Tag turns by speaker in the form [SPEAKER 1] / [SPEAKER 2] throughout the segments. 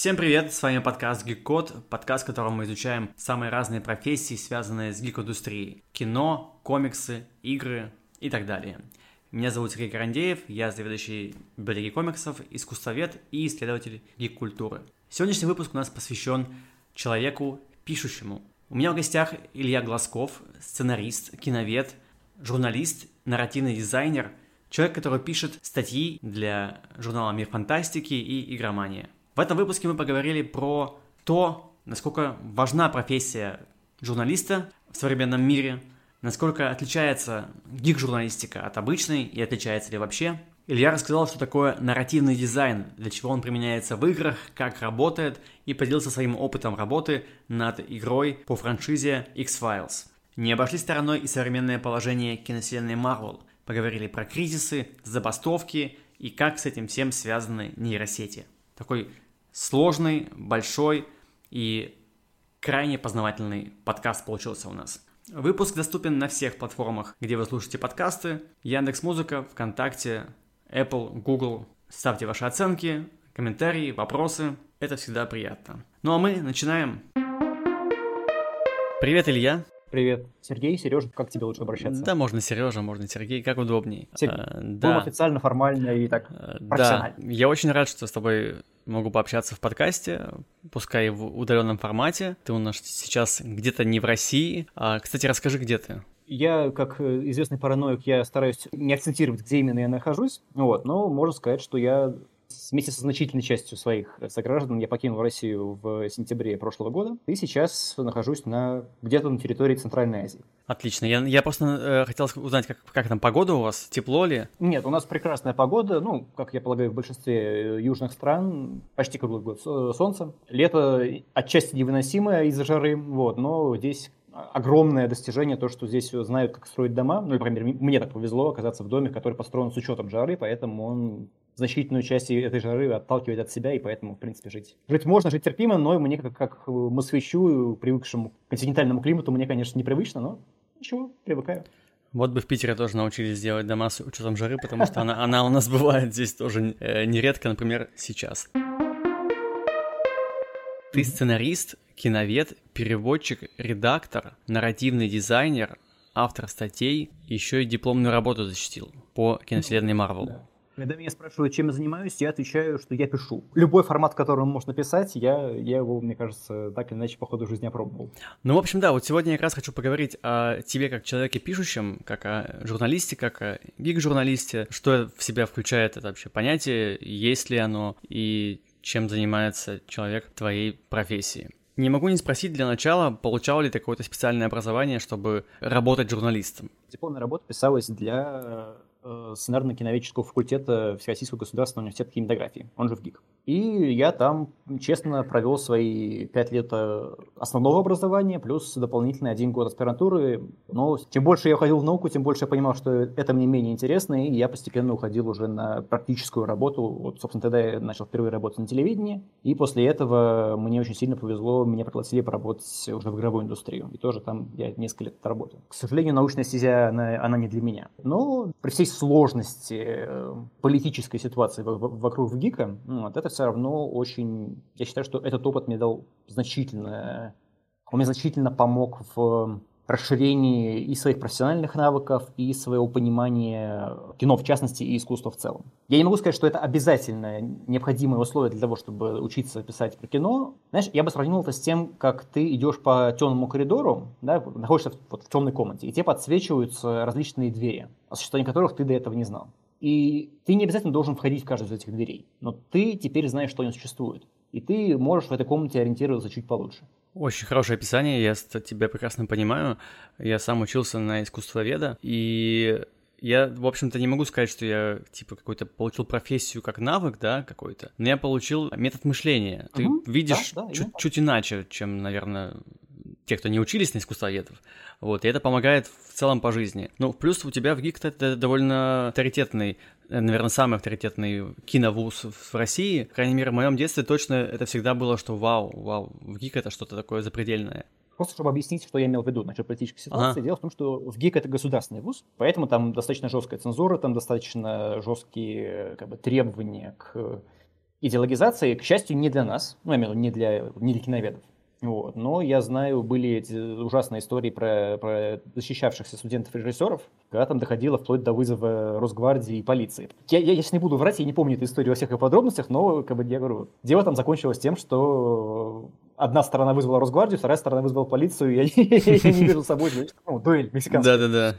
[SPEAKER 1] Всем привет, с вами подкаст Geek подкаст, в котором мы изучаем самые разные профессии, связанные с гик-индустрией. Кино, комиксы, игры и так далее. Меня зовут Сергей Карандеев, я заведующий библиотеки комиксов, искусствовед и исследователь гик-культуры. Сегодняшний выпуск у нас посвящен человеку пишущему. У меня в гостях Илья Глазков, сценарист, киновед, журналист, нарративный дизайнер, человек, который пишет статьи для журнала «Мир фантастики» и «Игромания». В этом выпуске мы поговорили про то, насколько важна профессия журналиста в современном мире, насколько отличается гик-журналистика от обычной и отличается ли вообще. Илья рассказал, что такое нарративный дизайн, для чего он применяется в играх, как работает, и поделился своим опытом работы над игрой по франшизе X-Files. Не обошли стороной и современное положение киновселенной Marvel. Поговорили про кризисы, забастовки и как с этим всем связаны нейросети. Такой сложный, большой и крайне познавательный подкаст получился у нас. Выпуск доступен на всех платформах, где вы слушаете подкасты. Яндекс Музыка, ВКонтакте, Apple, Google. Ставьте ваши оценки, комментарии, вопросы. Это всегда приятно. Ну а мы начинаем. Привет, Илья.
[SPEAKER 2] Привет, Сергей, Сережа, как тебе лучше обращаться?
[SPEAKER 1] Да, можно Сережа, можно Сергей, как удобней.
[SPEAKER 2] Сергей, а, да. официально, формально и так а, профессионально.
[SPEAKER 1] Да, я очень рад, что с тобой могу пообщаться в подкасте, пускай в удаленном формате. Ты у нас сейчас где-то не в России. А, кстати, расскажи, где ты?
[SPEAKER 2] Я, как известный параноик, я стараюсь не акцентировать, где именно я нахожусь, вот, но можно сказать, что я вместе со значительной частью своих сограждан я покинул Россию в сентябре прошлого года и сейчас нахожусь на где-то на территории Центральной Азии.
[SPEAKER 1] Отлично. Я, я просто э, хотел узнать, как, как там погода у вас, тепло ли?
[SPEAKER 2] Нет, у нас прекрасная погода, ну, как я полагаю, в большинстве э, южных стран почти круглый год солнце. Лето отчасти невыносимое из-за жары, вот, но здесь огромное достижение то, что здесь знают, как строить дома. Ну, например, мне так повезло оказаться в доме, который построен с учетом жары, поэтому он значительную часть этой жары отталкивает от себя, и поэтому, в принципе, жить. Жить можно, жить терпимо, но мне, как, как москвичу, привыкшему к континентальному климату, мне, конечно, непривычно, но ничего, привыкаю.
[SPEAKER 1] Вот бы в Питере тоже научились делать дома с учетом жары, потому что она, она у нас бывает здесь тоже э, нередко, например, сейчас. Ты сценарист, киновед, переводчик, редактор, нарративный дизайнер, автор статей, еще и дипломную работу защитил по киновселенной Марвел. Да.
[SPEAKER 2] Когда меня спрашивают, чем я занимаюсь, я отвечаю, что я пишу. Любой формат, которым можно писать, я, я его, мне кажется, так или иначе по ходу жизни опробовал.
[SPEAKER 1] Ну, в общем, да, вот сегодня я как раз хочу поговорить о тебе как человеке пишущем, как о журналисте, как о гик-журналисте. Что в себя включает это вообще понятие, есть ли оно, и чем занимается человек твоей профессии. Не могу не спросить для начала, получал ли ты какое-то специальное образование, чтобы работать журналистом?
[SPEAKER 2] Дипломная работа писалась для сценарно-киноведческого факультета Всероссийского государственного университета кинематографии, он же ГИК. И я там честно провел свои пять лет э, основного образования, плюс дополнительный один год аспирантуры. Но чем больше я уходил в науку, тем больше я понимал, что это мне менее интересно, и я постепенно уходил уже на практическую работу. Вот, собственно, тогда я начал впервые работать на телевидении, и после этого мне очень сильно повезло, меня пригласили поработать уже в игровую индустрию. И тоже там я несколько лет работал. К сожалению, научная стезя, она, она не для меня. Но при всей сложности э, политической ситуации вокруг ВГИКа, вот, это все равно очень... Я считаю, что этот опыт мне дал значительно... Он мне значительно помог в расширении и своих профессиональных навыков, и своего понимания кино в частности и искусства в целом. Я не могу сказать, что это обязательное, необходимое условие для того, чтобы учиться писать про кино. Знаешь, я бы сравнил это с тем, как ты идешь по темному коридору, да, находишься в, вот, в темной комнате, и тебе подсвечиваются различные двери, о существовании которых ты до этого не знал. И ты не обязательно должен входить в каждую из этих дверей, но ты теперь знаешь, что они существуют. И ты можешь в этой комнате ориентироваться чуть получше.
[SPEAKER 1] Очень хорошее описание, я тебя прекрасно понимаю. Я сам учился на искусствоведа, и я, в общем-то, не могу сказать, что я, типа, какой-то получил профессию как навык, да, какой-то, но я получил метод мышления. Ты угу, видишь да, да, чуть, чуть иначе, чем, наверное, те, кто не учились на искусствоведов. Вот, и это помогает в целом по жизни. Ну, плюс у тебя в ГИК это довольно авторитетный наверное, самый авторитетный киновуз в России. По крайней мере, в моем детстве точно это всегда было, что вау, вау, в ГИК это что-то такое запредельное.
[SPEAKER 2] Просто чтобы объяснить, что я имел в виду насчет политической ситуации, ага. дело в том, что в ГИК это государственный вуз, поэтому там достаточно жесткая цензура, там достаточно жесткие как бы, требования к идеологизации, к счастью, не для нас, ну, я имею в виду, не для, не для киноведов. Вот. Но я знаю, были эти ужасные истории про, про защищавшихся студентов-режиссеров, когда там доходило вплоть до вызова Росгвардии и полиции. Я, я, я сейчас не буду врать, я не помню эту историю во всех ее подробностях, но, как бы, я говорю, дело там закончилось тем, что одна сторона вызвала Росгвардию, вторая сторона вызвала полицию, и я, я не вижу с собой ну, дуэль мексиканская.
[SPEAKER 1] Да-да-да.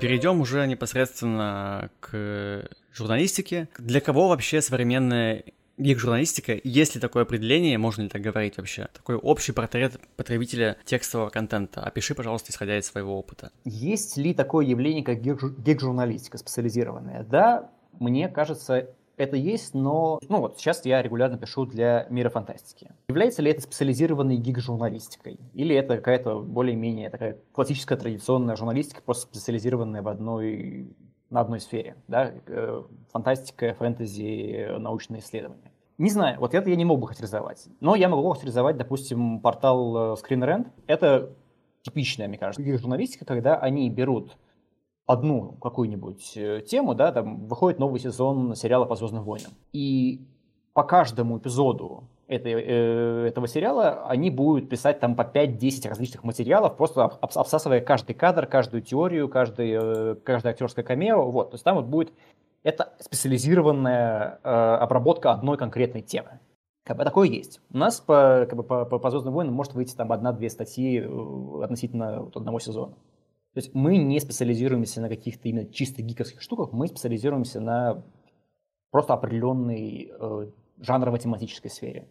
[SPEAKER 1] Перейдем уже непосредственно к журналистике. Для кого вообще современная гик-журналистика, есть ли такое определение, можно ли так говорить вообще? Такой общий портрет потребителя текстового контента. Опиши, пожалуйста, исходя из своего опыта.
[SPEAKER 2] Есть ли такое явление, как гик-журналистика специализированная? Да, мне кажется, это есть, но ну вот сейчас я регулярно пишу для мира фантастики. Является ли это специализированной гиг-журналистикой? Или это какая-то более-менее такая классическая традиционная журналистика, просто специализированная в одной на одной сфере, да, э, фантастика, фэнтези, научные исследования. Не знаю, вот это я не мог бы характеризовать. Но я могу характеризовать, допустим, портал э, Screen Rant. Это типичная, мне кажется, журналистика, когда они берут одну какую-нибудь э, тему, да, там выходит новый сезон сериала по Звездным войнам. И по каждому эпизоду этой, э, этого сериала они будут писать там по 5-10 различных материалов, просто обсасывая каждый кадр, каждую теорию, каждый, э, каждое актерское камео. Вот. То есть там вот будет это специализированная э, обработка одной конкретной темы. Как бы такое есть. У нас по, как бы, по, по, по «Звездным войнам» может выйти там одна-две статьи э, относительно вот, одного сезона. То есть мы не специализируемся на каких-то именно чисто гиковских штуках, мы специализируемся на просто определенной э, жанрово-тематической сфере.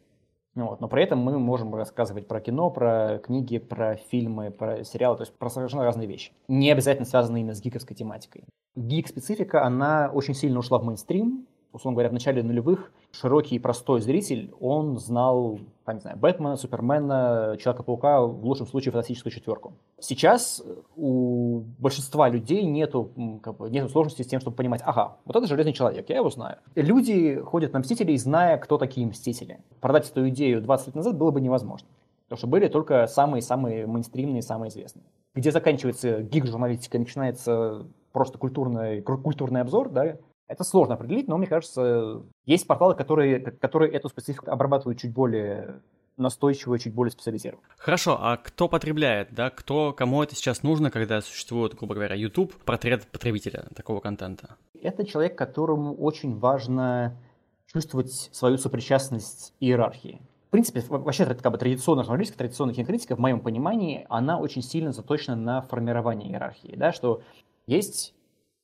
[SPEAKER 2] Вот. Но при этом мы можем рассказывать про кино, про книги, про фильмы, про сериалы, то есть про совершенно разные вещи. Не обязательно связанные именно с гиковской тематикой. Гик-специфика, она очень сильно ушла в мейнстрим, условно говоря, в начале нулевых широкий и простой зритель, он знал, там, не знаю, Бэтмена, Супермена, Человека-паука, в лучшем случае фантастическую четверку. Сейчас у большинства людей нету, как бы, нету сложности с тем, чтобы понимать, ага, вот это Железный Человек, я его знаю. Люди ходят на Мстителей, зная, кто такие Мстители. Продать эту идею 20 лет назад было бы невозможно. Потому что были только самые-самые мейнстримные, самые известные. Где заканчивается гик-журналистика, начинается просто культурный, культурный обзор, да, это сложно определить, но мне кажется, есть порталы, которые, которые эту специфику обрабатывают чуть более настойчиво чуть более специализированно.
[SPEAKER 1] Хорошо, а кто потребляет, да? Кто, кому это сейчас нужно, когда существует, грубо говоря, YouTube, портрет потребителя такого контента?
[SPEAKER 2] Это человек, которому очень важно чувствовать свою сопричастность иерархии. В принципе, вообще как бы, традиционная журналистика, традиционная кинокритика, в моем понимании, она очень сильно заточена на формирование иерархии, да, что есть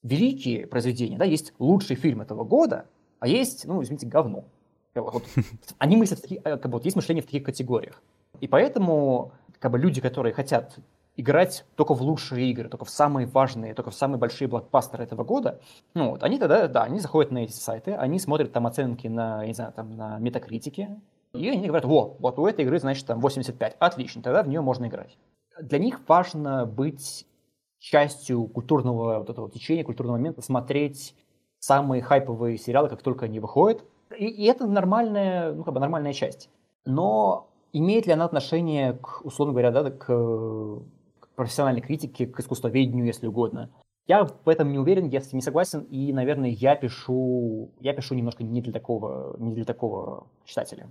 [SPEAKER 2] великие произведения, да, есть лучший фильм этого года, а есть, ну, извините, говно. Вот, они мыслят, в таких, э, как бы, вот есть мышление в таких категориях. И поэтому как бы, люди, которые хотят играть только в лучшие игры, только в самые важные, только в самые большие блокбастеры этого года, ну вот, они тогда, да, они заходят на эти сайты, они смотрят там оценки на, не знаю, там, на метакритике, и они говорят, во, вот у этой игры, значит, там 85, отлично, тогда в нее можно играть. Для них важно быть частью культурного вот этого течения, культурного момента, смотреть самые хайповые сериалы, как только они выходят. И, и это нормальная, ну, как бы нормальная часть. Но имеет ли она отношение к, условно говоря, да, к, к профессиональной критике, к искусствоведению, если угодно? Я в этом не уверен, я с этим не согласен, и, наверное, я пишу, я пишу немножко не для такого, не для такого читателя.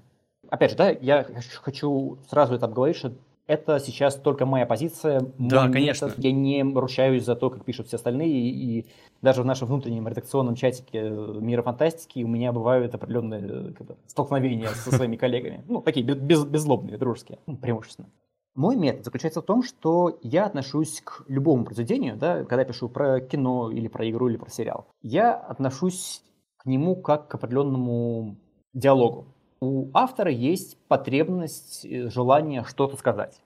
[SPEAKER 2] Опять же, да, я хочу сразу это обговорить, что это сейчас только моя позиция.
[SPEAKER 1] Да, Мой конечно.
[SPEAKER 2] Метод. Я не ручаюсь за то, как пишут все остальные, и, и даже в нашем внутреннем редакционном чатике мира фантастики у меня бывают определенные как столкновения со своими коллегами. Ну, такие без, беззлобные, дружеские, ну, преимущественно. Мой метод заключается в том, что я отношусь к любому произведению, да, когда я пишу про кино или про игру или про сериал, я отношусь к нему как к определенному диалогу у автора есть потребность, э, желание что-то сказать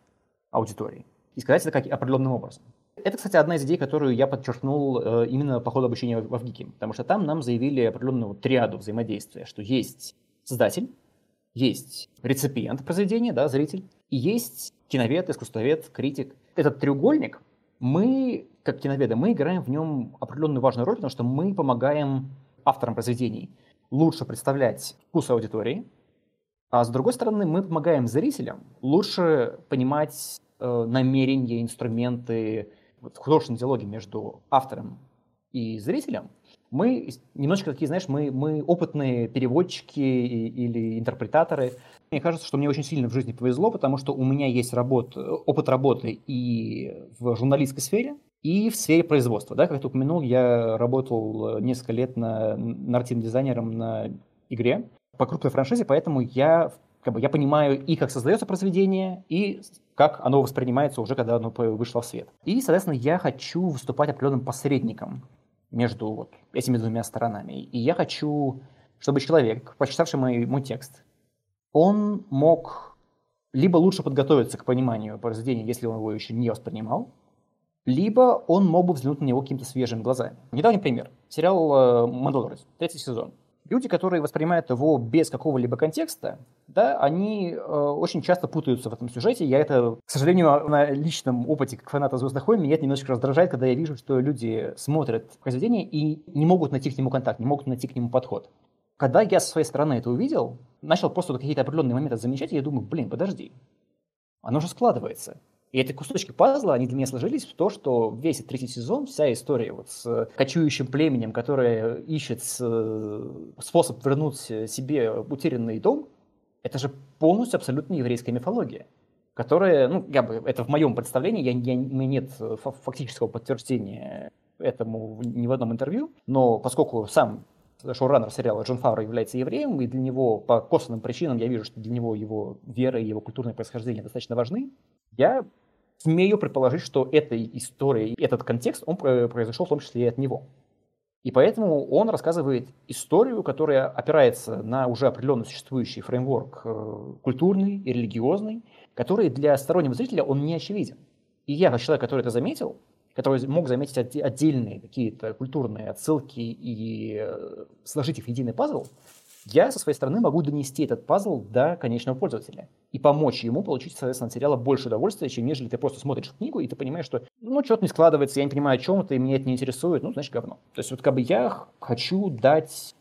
[SPEAKER 2] аудитории. И сказать это как определенным образом. Это, кстати, одна из идей, которую я подчеркнул э, именно по ходу обучения в Авгике. Потому что там нам заявили определенную триаду взаимодействия, что есть создатель, есть реципиент произведения, да, зритель, и есть киновед, искусствовед, критик. Этот треугольник, мы, как киноведы, мы играем в нем определенную важную роль, потому что мы помогаем авторам произведений лучше представлять вкус аудитории, а с другой стороны, мы помогаем зрителям лучше понимать э, намерения, инструменты, вот, в художественном диалоге между автором и зрителем. Мы немножечко такие, знаешь, мы, мы опытные переводчики или интерпретаторы. Мне кажется, что мне очень сильно в жизни повезло, потому что у меня есть работа, опыт работы и в журналистской сфере, и в сфере производства. Да, как ты упомянул, я работал несколько лет на нарративным дизайнером на игре по крупной франшизе, поэтому я, как бы, я понимаю и как создается произведение, и как оно воспринимается уже, когда оно вышло в свет. И, соответственно, я хочу выступать определенным посредником между вот этими двумя сторонами. И я хочу, чтобы человек, прочитавший мой, мой текст, он мог либо лучше подготовиться к пониманию произведения, если он его еще не воспринимал, либо он мог бы взглянуть на него какими-то свежими глазами. Недавний пример. Сериал «Мандалорец», третий сезон люди, которые воспринимают его без какого-либо контекста, да, они э, очень часто путаются в этом сюжете. Я это, к сожалению, на личном опыте как фаната «Звездных войн» меня это немножечко раздражает, когда я вижу, что люди смотрят произведение и не могут найти к нему контакт, не могут найти к нему подход. Когда я со своей стороны это увидел, начал просто какие-то определенные моменты замечать, и я думаю, блин, подожди, оно же складывается. И эти кусочки пазла, они для меня сложились в то, что весь третий сезон, вся история вот с кочующим племенем, которое ищет способ вернуть себе утерянный дом, это же полностью абсолютно еврейская мифология, которая, ну, я бы, это в моем представлении, я, я, у меня нет фактического подтверждения этому ни в одном интервью, но поскольку сам шоураннер сериала Джон Фавро является евреем, и для него по косвенным причинам я вижу, что для него его вера и его культурное происхождение достаточно важны, я смею предположить, что эта история, этот контекст, он произошел в том числе и от него. И поэтому он рассказывает историю, которая опирается на уже определенно существующий фреймворк э, культурный и религиозный, который для стороннего зрителя он не очевиден. И я, как человек, который это заметил, который мог заметить отдельные какие-то культурные отсылки и э, сложить их в единый пазл, я со своей стороны могу донести этот пазл до конечного пользователя и помочь ему получить, соответственно, от сериала больше удовольствия, чем нежели ты просто смотришь книгу, и ты понимаешь, что ну, что-то не складывается, я не понимаю, о чем это, и меня это не интересует, ну, значит, говно. То есть вот как бы я хочу дать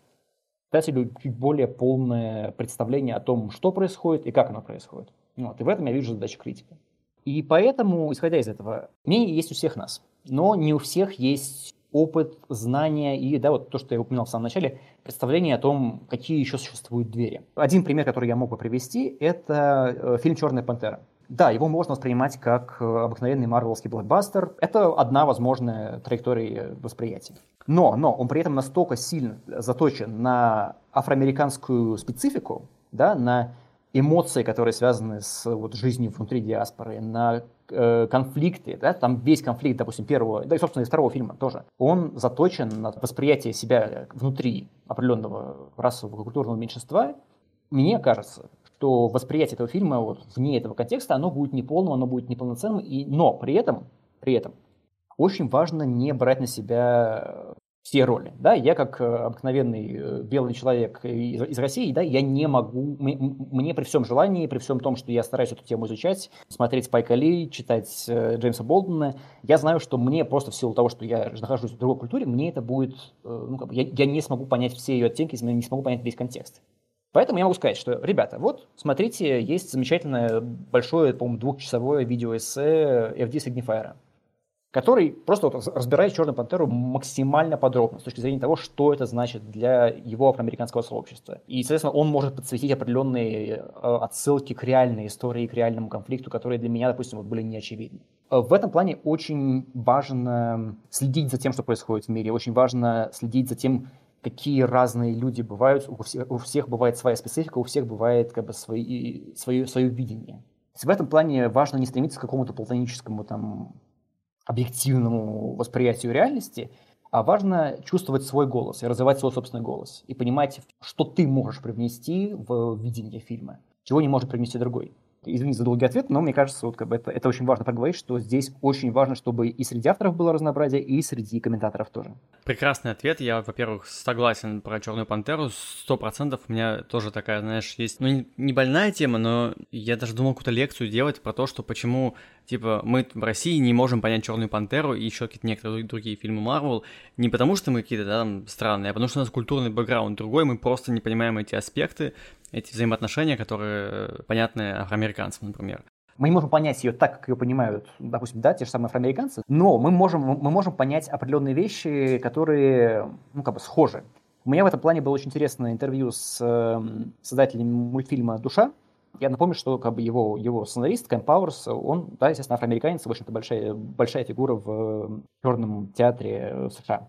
[SPEAKER 2] читателю чуть более полное представление о том, что происходит и как оно происходит. Вот, и в этом я вижу задачу критика. И поэтому, исходя из этого, мнение есть у всех нас, но не у всех есть опыт, знания и, да, вот то, что я упоминал в самом начале, представление о том, какие еще существуют двери. Один пример, который я мог бы привести, это э, фильм «Черная пантера». Да, его можно воспринимать как э, обыкновенный марвеловский блокбастер. Это одна возможная траектория восприятия. Но, но он при этом настолько сильно заточен на афроамериканскую специфику, да, на эмоции, которые связаны с вот, жизнью внутри диаспоры, на э, конфликты, да, там весь конфликт, допустим, первого, да и, собственно, и второго фильма тоже, он заточен на восприятие себя внутри определенного расового культурного меньшинства. Мне кажется, что восприятие этого фильма вот, вне этого контекста, оно будет неполным, оно будет неполноценным, и, но при этом, при этом очень важно не брать на себя все роли. Да, я как э, обыкновенный э, белый человек из, из России, да, я не могу, мне при всем желании, при всем том, что я стараюсь эту тему изучать, смотреть Спайка Ли, читать э, Джеймса Болдена, я знаю, что мне просто в силу того, что я нахожусь в другой культуре, мне это будет, ну, как бы, я, я не смогу понять все ее оттенки, я не смогу понять весь контекст. Поэтому я могу сказать, что, ребята, вот, смотрите, есть замечательное большое, по-моему, двухчасовое видеоэссе FD Signifier который просто вот разбирает «Черную пантеру» максимально подробно с точки зрения того, что это значит для его афроамериканского сообщества. И, соответственно, он может подсветить определенные э, отсылки к реальной истории, к реальному конфликту, которые для меня, допустим, вот были неочевидны. Э, в этом плане очень важно следить за тем, что происходит в мире, очень важно следить за тем, какие разные люди бывают, у всех, у всех бывает своя специфика, у всех бывает как бы свои, свое, свое видение. В этом плане важно не стремиться к какому-то платоническому там объективному восприятию реальности, а важно чувствовать свой голос и развивать свой собственный голос. И понимать, что ты можешь привнести в видение фильма, чего не может привнести другой. Извини за долгий ответ, но мне кажется, вот как бы это, это очень важно проговорить, что здесь очень важно, чтобы и среди авторов было разнообразие, и среди комментаторов тоже.
[SPEAKER 1] Прекрасный ответ. Я, во-первых, согласен про Черную пантеру. Сто процентов у меня тоже такая, знаешь, есть, ну, не больная тема, но я даже думал какую-то лекцию делать про то, что почему Типа, мы в России не можем понять Черную пантеру и еще какие-то некоторые другие фильмы Марвел не потому, что мы какие-то да, там странные, а потому что у нас культурный бэкграунд другой, мы просто не понимаем эти аспекты, эти взаимоотношения, которые понятны афроамериканцам, например.
[SPEAKER 2] Мы не можем понять ее так, как ее понимают, допустим, да, те же самые афроамериканцы, но мы можем, мы можем понять определенные вещи, которые, ну, как бы схожи. У меня в этом плане было очень интересное интервью с э, создателем мультфильма «Душа». Я напомню, что как бы его, его сценарист Кэм Пауэрс, он, да, естественно, афроамериканец, в общем-то, большая, большая фигура в черном театре США.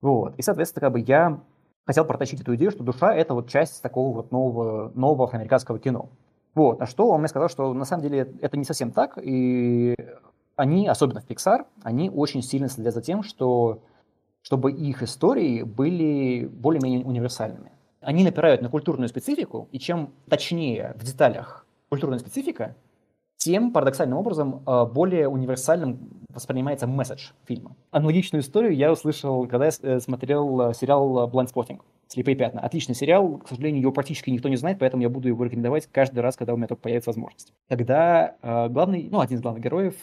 [SPEAKER 2] Вот. И, соответственно, как бы я хотел протащить эту идею, что душа — это вот часть такого вот нового, нового афроамериканского кино. Вот. А что он мне сказал, что на самом деле это не совсем так, и они, особенно в Pixar, они очень сильно следят за тем, что чтобы их истории были более-менее универсальными. Они напирают на культурную специфику, и чем точнее в деталях культурная специфика, тем парадоксальным образом э, более универсальным воспринимается месседж фильма. Аналогичную историю я услышал, когда я э, смотрел э, сериал «Blind Spotting» «Слепые пятна». Отличный сериал, к сожалению, его практически никто не знает, поэтому я буду его рекомендовать каждый раз, когда у меня только появится возможность. Когда главный, ну, один из главных героев,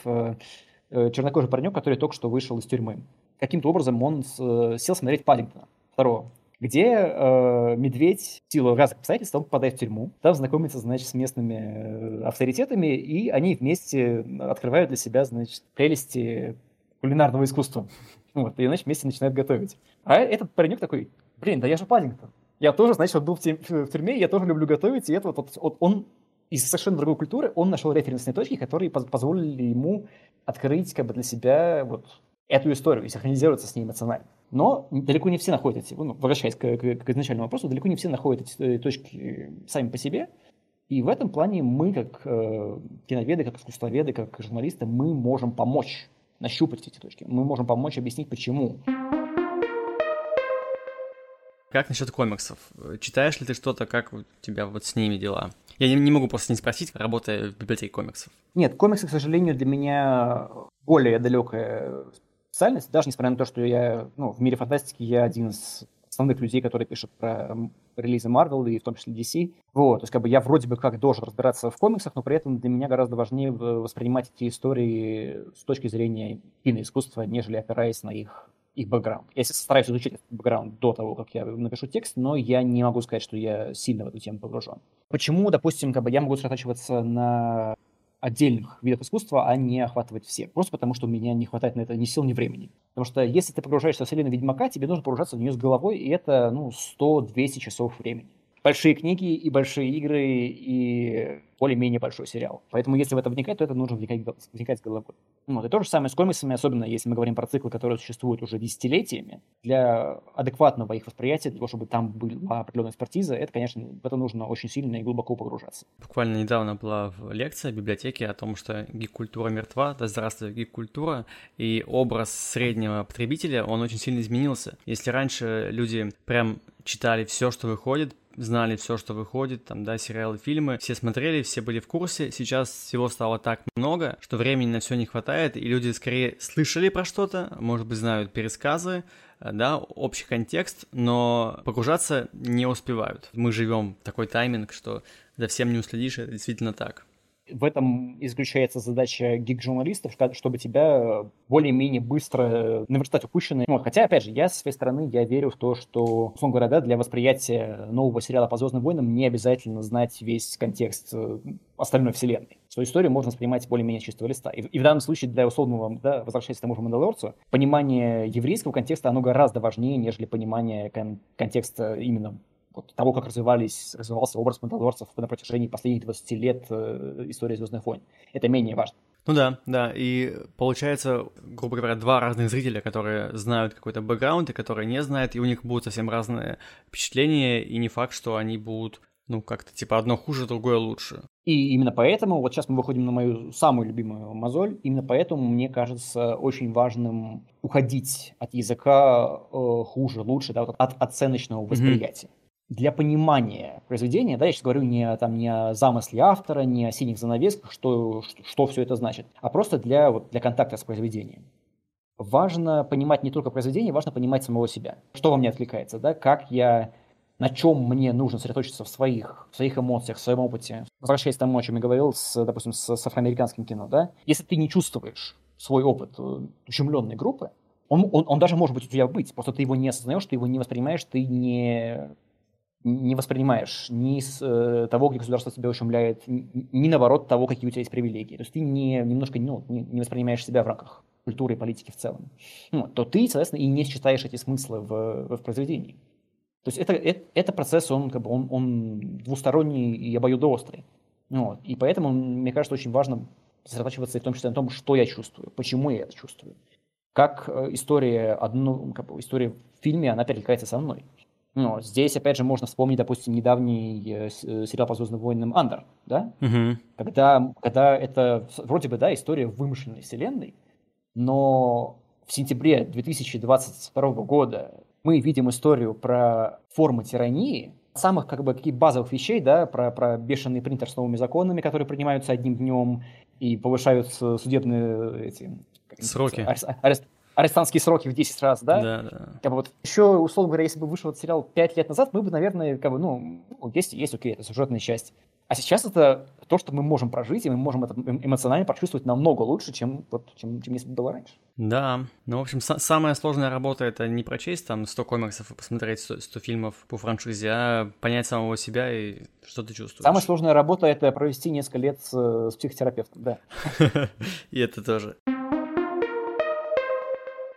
[SPEAKER 2] чернокожий паренек, который только что вышел из тюрьмы, каким-то образом он сел смотреть Паддингтона, второго где э, медведь в силу разных обстоятельств он попадает в тюрьму, там знакомится, значит, с местными э, авторитетами, и они вместе открывают для себя, значит, прелести кулинарного искусства. Вот, и, значит, вместе начинают готовить. А этот паренек такой, блин, да я же Паддингтон. Я тоже, значит, вот был в, тюрьме, я тоже люблю готовить, и это вот, вот он из совершенно другой культуры, он нашел референсные точки, которые позволили ему открыть как бы для себя вот эту историю и синхронизироваться с ней эмоционально. Но далеко не все находят эти, ну, возвращаясь к, к, к изначальному вопросу, далеко не все находят эти точки сами по себе. И в этом плане мы, как э, киноведы, как искусствоведы, как журналисты, мы можем помочь нащупать эти точки. Мы можем помочь объяснить, почему.
[SPEAKER 1] Как насчет комиксов? Читаешь ли ты что-то, как у тебя вот с ними дела? Я не, не могу просто не спросить, работая в библиотеке комиксов.
[SPEAKER 2] Нет, комиксы, к сожалению, для меня более далекая специальность, даже несмотря на то, что я, ну, в мире фантастики я один из основных людей, которые пишут про релизы Marvel и в том числе DC. Вот, то есть как бы я вроде бы как должен разбираться в комиксах, но при этом для меня гораздо важнее воспринимать эти истории с точки зрения киноискусства, нежели опираясь на их их бэкграунд. Я стараюсь изучить этот бэкграунд до того, как я напишу текст, но я не могу сказать, что я сильно в эту тему погружен. Почему, допустим, как бы я могу сосредотачиваться на отдельных видов искусства, а не охватывать все. Просто потому, что у меня не хватает на это ни сил, ни времени. Потому что если ты погружаешься в вселенную Ведьмака, тебе нужно погружаться в нее с головой, и это ну, 100-200 часов времени большие книги и большие игры и более-менее большой сериал. Поэтому если в это вникать, то это нужно вникать, вникать с головой. Вот. И то же самое с комиксами, особенно если мы говорим про циклы, которые существуют уже десятилетиями. Для адекватного их восприятия, для того, чтобы там была определенная экспертиза, это, конечно, в это нужно очень сильно и глубоко погружаться.
[SPEAKER 1] Буквально недавно была лекция в библиотеке о том, что гик-культура мертва, да здравствует гик-культура, и образ среднего потребителя, он очень сильно изменился. Если раньше люди прям читали все, что выходит, знали все, что выходит, там, да, сериалы, фильмы, все смотрели, все были в курсе. Сейчас всего стало так много, что времени на все не хватает, и люди скорее слышали про что-то, может быть, знают пересказы, э, да, общий контекст, но погружаться не успевают. Мы живем такой тайминг, что за всем не уследишь, это действительно так
[SPEAKER 2] в этом и заключается задача гиг-журналистов, чтобы тебя более-менее быстро наверстать упущенное. Вот. Хотя, опять же, я с своей стороны, я верю в то, что, условно говоря, да, для восприятия нового сериала по «Звездным войнам» не обязательно знать весь контекст э, остальной вселенной. Свою историю можно воспринимать более-менее чистого листа. И, и в данном случае для условного, да, возвращаясь к тому же Мандалорцу, понимание еврейского контекста, оно гораздо важнее, нежели понимание кон- контекста именно вот того, как развивались, развивался образ мандалорцев на протяжении последних 20 лет э, истории «Звездных войн». Это менее важно.
[SPEAKER 1] Ну да, да, и получается, грубо говоря, два разных зрителя, которые знают какой-то бэкграунд и которые не знают, и у них будут совсем разные впечатления, и не факт, что они будут, ну, как-то типа одно хуже, другое лучше.
[SPEAKER 2] И именно поэтому, вот сейчас мы выходим на мою самую любимую мозоль, именно поэтому мне кажется очень важным уходить от языка э, хуже, лучше, да, вот от оценочного восприятия. Mm-hmm для понимания произведения, да, я сейчас говорю не, там, не о замысле автора, не о синих занавесках, что, что, что все это значит, а просто для, вот, для контакта с произведением. Важно понимать не только произведение, важно понимать самого себя. Что во мне отвлекается, да, как я, на чем мне нужно сосредоточиться в своих, в своих эмоциях, в своем опыте. Возвращаясь к тому, о чем я говорил, с, допустим, с, с афроамериканским кино, да, если ты не чувствуешь свой опыт э, ущемленной группы, он, он, он даже может быть у тебя быть, просто ты его не осознаешь, ты его не воспринимаешь, ты не не воспринимаешь ни с э, того, где государство тебя ущемляет, ни, наоборот того, какие у тебя есть привилегии. То есть ты не, немножко ну, не, не воспринимаешь себя в рамках культуры и политики в целом. Ну, то ты, соответственно, и не считаешь эти смыслы в, в произведении. То есть это, это, это процесс, он, как бы, он, он двусторонний и обоюдоострый. Вот. И поэтому, мне кажется, очень важно сосредотачиваться в том числе на том, что я чувствую, почему я это чувствую. Как э, история, одну, как бы, история в фильме, она перекликается со мной. Ну, здесь, опять же, можно вспомнить, допустим, недавний э, э, сериал по «Звездным войнам» «Андер», да?
[SPEAKER 1] Угу.
[SPEAKER 2] Когда, когда это, вроде бы, да, история вымышленной вселенной, но в сентябре 2022 года мы видим историю про формы тирании, самых как бы каких базовых вещей, да, про, про бешеный принтер с новыми законами, которые принимаются одним днем и повышаются судебные эти
[SPEAKER 1] сроки.
[SPEAKER 2] Арест, арест, арестантские сроки в 10 раз, да?
[SPEAKER 1] Да, да.
[SPEAKER 2] Как бы вот еще, условно говоря, если бы вышел этот сериал 5 лет назад, мы бы, наверное, как бы, ну, есть, есть, окей, это сюжетная часть. А сейчас это то, что мы можем прожить, и мы можем это эм, эмоционально прочувствовать намного лучше, чем, вот, чем, чем если бы было раньше.
[SPEAKER 1] Да, ну, в общем, с- самая сложная работа — это не прочесть там 100 комиксов и посмотреть 100, 100 фильмов по франшизе, а понять самого себя и что ты чувствуешь.
[SPEAKER 2] Самая сложная работа — это провести несколько лет с, с психотерапевтом, да.
[SPEAKER 1] И это тоже.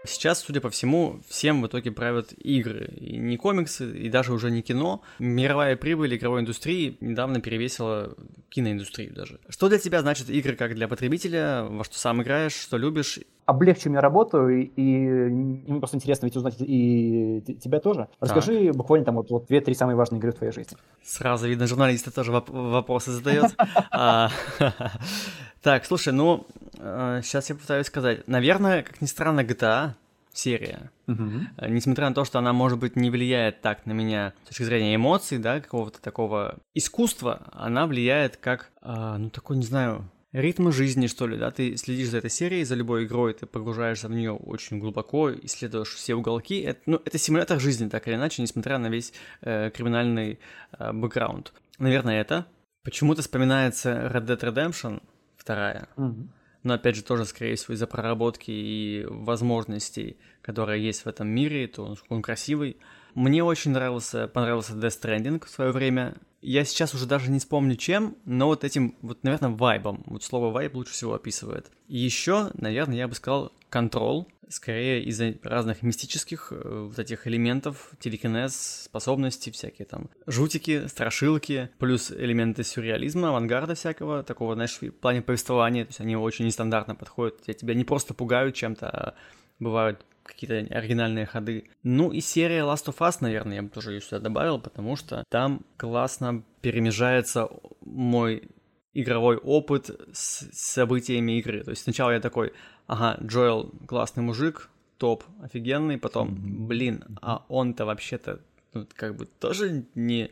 [SPEAKER 1] Сейчас, судя по всему, всем в итоге правят игры, и не комиксы, и даже уже не кино. Мировая прибыль игровой индустрии недавно перевесила киноиндустрию даже. Что для тебя значит игры как для потребителя, во что сам играешь, что любишь?
[SPEAKER 2] Облегчи мне работу, и, и мне просто интересно ведь узнать и тебя тоже. Расскажи так. буквально там вот, вот две-три самые важные игры в твоей жизни.
[SPEAKER 1] Сразу видно, журналисты тоже воп- вопросы задает. А, так, слушай, ну, сейчас я пытаюсь сказать. Наверное, как ни странно, GTA серия. Uh-huh. Несмотря на то, что она, может быть, не влияет так на меня с точки зрения эмоций, да, какого-то такого искусства, она влияет как, э, ну, такой, не знаю, ритм жизни, что ли, да, ты следишь за этой серией, за любой игрой, ты погружаешься в нее очень глубоко, исследуешь все уголки. Это, ну, это симулятор жизни, так или иначе, несмотря на весь э, криминальный э, бэкграунд. Наверное, это. Почему-то вспоминается Red Dead Redemption, вторая. Mm-hmm но опять же тоже, скорее всего, из-за проработки и возможностей, которые есть в этом мире, то он, он красивый. Мне очень нравился, понравился Death Stranding в свое время. Я сейчас уже даже не вспомню чем, но вот этим, вот, наверное, вайбом. Вот слово вайб лучше всего описывает. И еще, наверное, я бы сказал контрол, скорее из-за разных мистических э, вот этих элементов, телекинез, способностей всякие там, жутики, страшилки, плюс элементы сюрреализма, авангарда всякого, такого, знаешь, в плане повествования, то есть они очень нестандартно подходят, тебя не просто пугают чем-то, а бывают какие-то оригинальные ходы. Ну и серия Last of Us, наверное, я бы тоже ее сюда добавил, потому что там классно перемежается мой игровой опыт с событиями игры. То есть сначала я такой, ага, Джоэл классный мужик, топ, офигенный, потом, блин, а он-то вообще-то ну, как бы тоже не,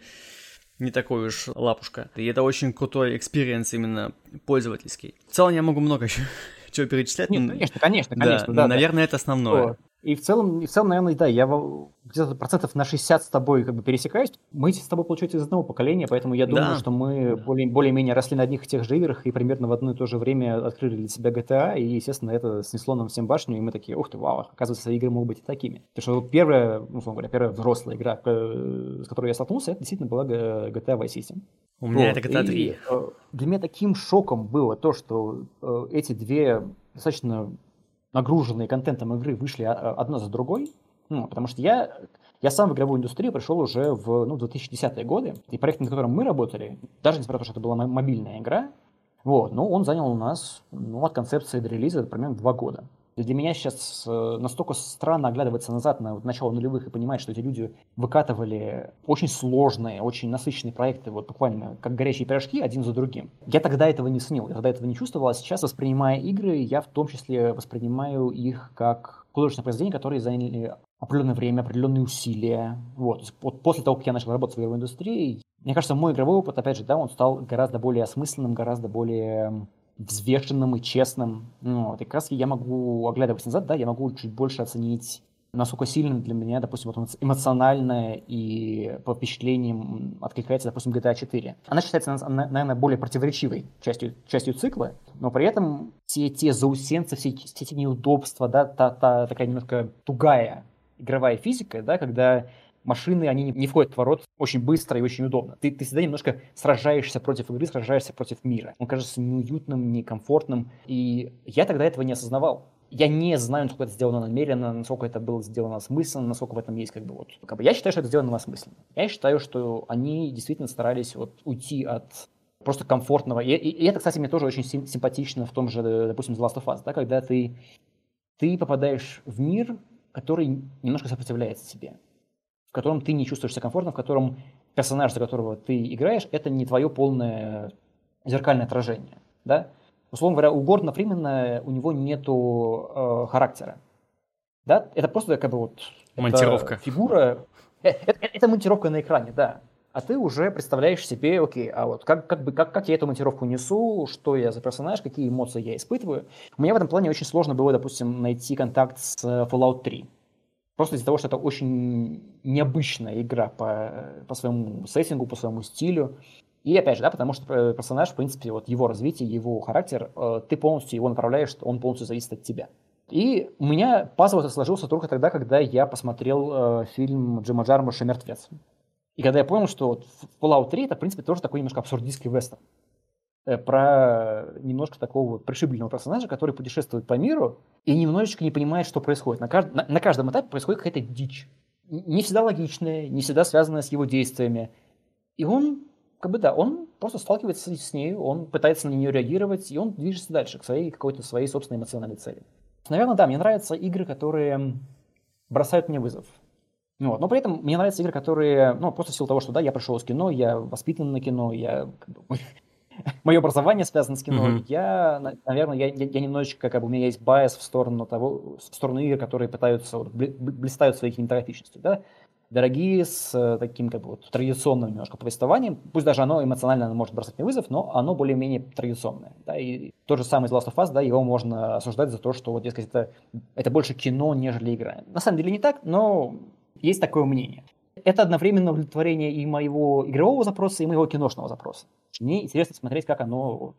[SPEAKER 1] не такой уж лапушка. И это очень крутой experience именно пользовательский. В целом я могу много еще чего перечислять.
[SPEAKER 2] Нет, конечно, конечно, конечно.
[SPEAKER 1] Да, да, наверное, да. это основное.
[SPEAKER 2] И в целом, и в целом, наверное, да, я где-то процентов на 60 с тобой как бы пересекаюсь. Мы с тобой, получается, из одного поколения, поэтому я думаю, да. что мы более, более-менее росли на одних и тех же играх и примерно в одно и то же время открыли для себя GTA, и, естественно, это снесло нам всем башню, и мы такие, ух ты, вау, оказывается, игры могут быть и такими. Потому что первая, ну, условно говоря, первая взрослая игра, с которой я столкнулся, это действительно была GTA Vice City.
[SPEAKER 1] У меня вот. это GTA 3. И,
[SPEAKER 2] э, для меня таким шоком было то, что э, эти две достаточно нагруженные контентом игры вышли а, одна за другой, ну, потому что я, я сам в игровую индустрию пришел уже в ну, 2010-е годы, и проект, над которым мы работали, даже несмотря на то, что это была мобильная игра, вот, но он занял у нас ну, от концепции до релиза примерно два года. Для меня сейчас э, настолько странно оглядываться назад на начало нулевых и понимать, что эти люди выкатывали очень сложные, очень насыщенные проекты, вот буквально как горячие пирожки один за другим. Я тогда этого не ценил, я тогда этого не чувствовал, а сейчас, воспринимая игры, я в том числе воспринимаю их как художественное произведение, которые заняли определенное время, определенные усилия. Вот. вот после того, как я начал работать в игровой индустрии, мне кажется, мой игровой опыт, опять же, да, он стал гораздо более осмысленным, гораздо более взвешенным и честным. Ну, вот, и как раз я могу, оглядываясь назад, да, я могу чуть больше оценить, насколько сильно для меня, допустим, вот эмоционально и по впечатлениям откликается, допустим, GTA 4. Она считается, наверное, более противоречивой частью, частью цикла, но при этом все те заусенцы, все, все те неудобства, да, та, та такая немножко тугая игровая физика, да, когда машины, они не, входят в ворот очень быстро и очень удобно. Ты, ты всегда немножко сражаешься против игры, сражаешься против мира. Он кажется неуютным, некомфортным. И я тогда этого не осознавал. Я не знаю, насколько это сделано намеренно, насколько это было сделано осмысленно, насколько в этом есть как бы вот... Как бы я считаю, что это сделано осмысленно. Я считаю, что они действительно старались вот уйти от просто комфортного. И, и, и это, кстати, мне тоже очень сим- симпатично в том же, допустим, The Last of Us, да, когда ты, ты попадаешь в мир, который немножко сопротивляется тебе, в котором ты не чувствуешь себя комфортно, в котором персонаж, за которого ты играешь, это не твое полное зеркальное отражение, да. Условно говоря, у Гордона Фримена у него нету э, характера, да, это просто как бы вот...
[SPEAKER 1] Монтировка.
[SPEAKER 2] Фигура, это, это, это монтировка на экране, да а ты уже представляешь себе, окей, а вот как, как, бы, как, как я эту монтировку несу, что я за персонаж, какие эмоции я испытываю. У меня в этом плане очень сложно было, допустим, найти контакт с э, Fallout 3. Просто из-за того, что это очень необычная игра по, по своему сеттингу, по своему стилю. И опять же, да, потому что э, персонаж, в принципе, вот его развитие, его характер, э, ты полностью его направляешь, он полностью зависит от тебя. И у меня пазл это сложился только тогда, когда я посмотрел э, фильм Джима Джармуша «Мертвец». И когда я понял, что Fallout 3 это, в принципе, тоже такой немножко абсурдистский вестерн. Э, про немножко такого пришибленного персонажа, который путешествует по миру и немножечко не понимает, что происходит. На, кажд... на, на каждом этапе происходит какая-то дичь. Не всегда логичная, не всегда связанная с его действиями. И он, как бы да, он просто сталкивается с ней, он пытается на нее реагировать, и он движется дальше к своей какой-то своей собственной эмоциональной цели. Наверное, да, мне нравятся игры, которые бросают мне вызов. Ну вот. Но при этом мне нравятся игры, которые, ну, просто в силу того, что, да, я пришел из кино, я воспитан на кино, я, мое образование связано с кино, mm-hmm. я, наверное, я, я, я немножечко, как бы, у меня есть байс в сторону того, в сторону игр, которые пытаются, вот, блистают своей кинематографичностью, да, дорогие, с э, таким, как бы, вот, традиционным немножко повествованием, пусть даже оно эмоционально может бросать мне вызов, но оно более-менее традиционное, да, и тот же самый Last of Us, да, его можно осуждать за то, что, вот, дескать, это, это больше кино, нежели игра. На самом деле не так, но есть такое мнение. Это одновременно удовлетворение и моего игрового запроса, и моего киношного запроса. Мне интересно смотреть, как оно вот,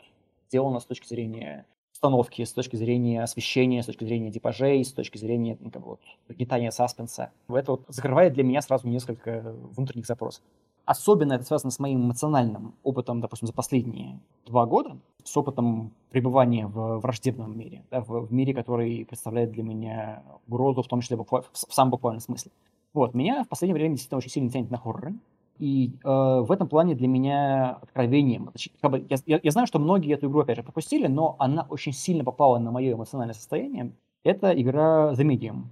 [SPEAKER 2] сделано с точки зрения установки, с точки зрения освещения, с точки зрения типажей, с точки зрения ну, как вот, нагнетания саспенса. Это вот закрывает для меня сразу несколько внутренних запросов. Особенно это связано с моим эмоциональным опытом, допустим, за последние два года, с опытом пребывания в враждебном мире, да, в, в мире, который представляет для меня угрозу, в том числе в, в, в самом буквальном смысле. Вот, меня в последнее время действительно очень сильно тянет на хорроры. И э, в этом плане для меня откровением, как бы, я, я, я знаю, что многие эту игру, опять же, пропустили, но она очень сильно попала на мое эмоциональное состояние. Это игра The Medium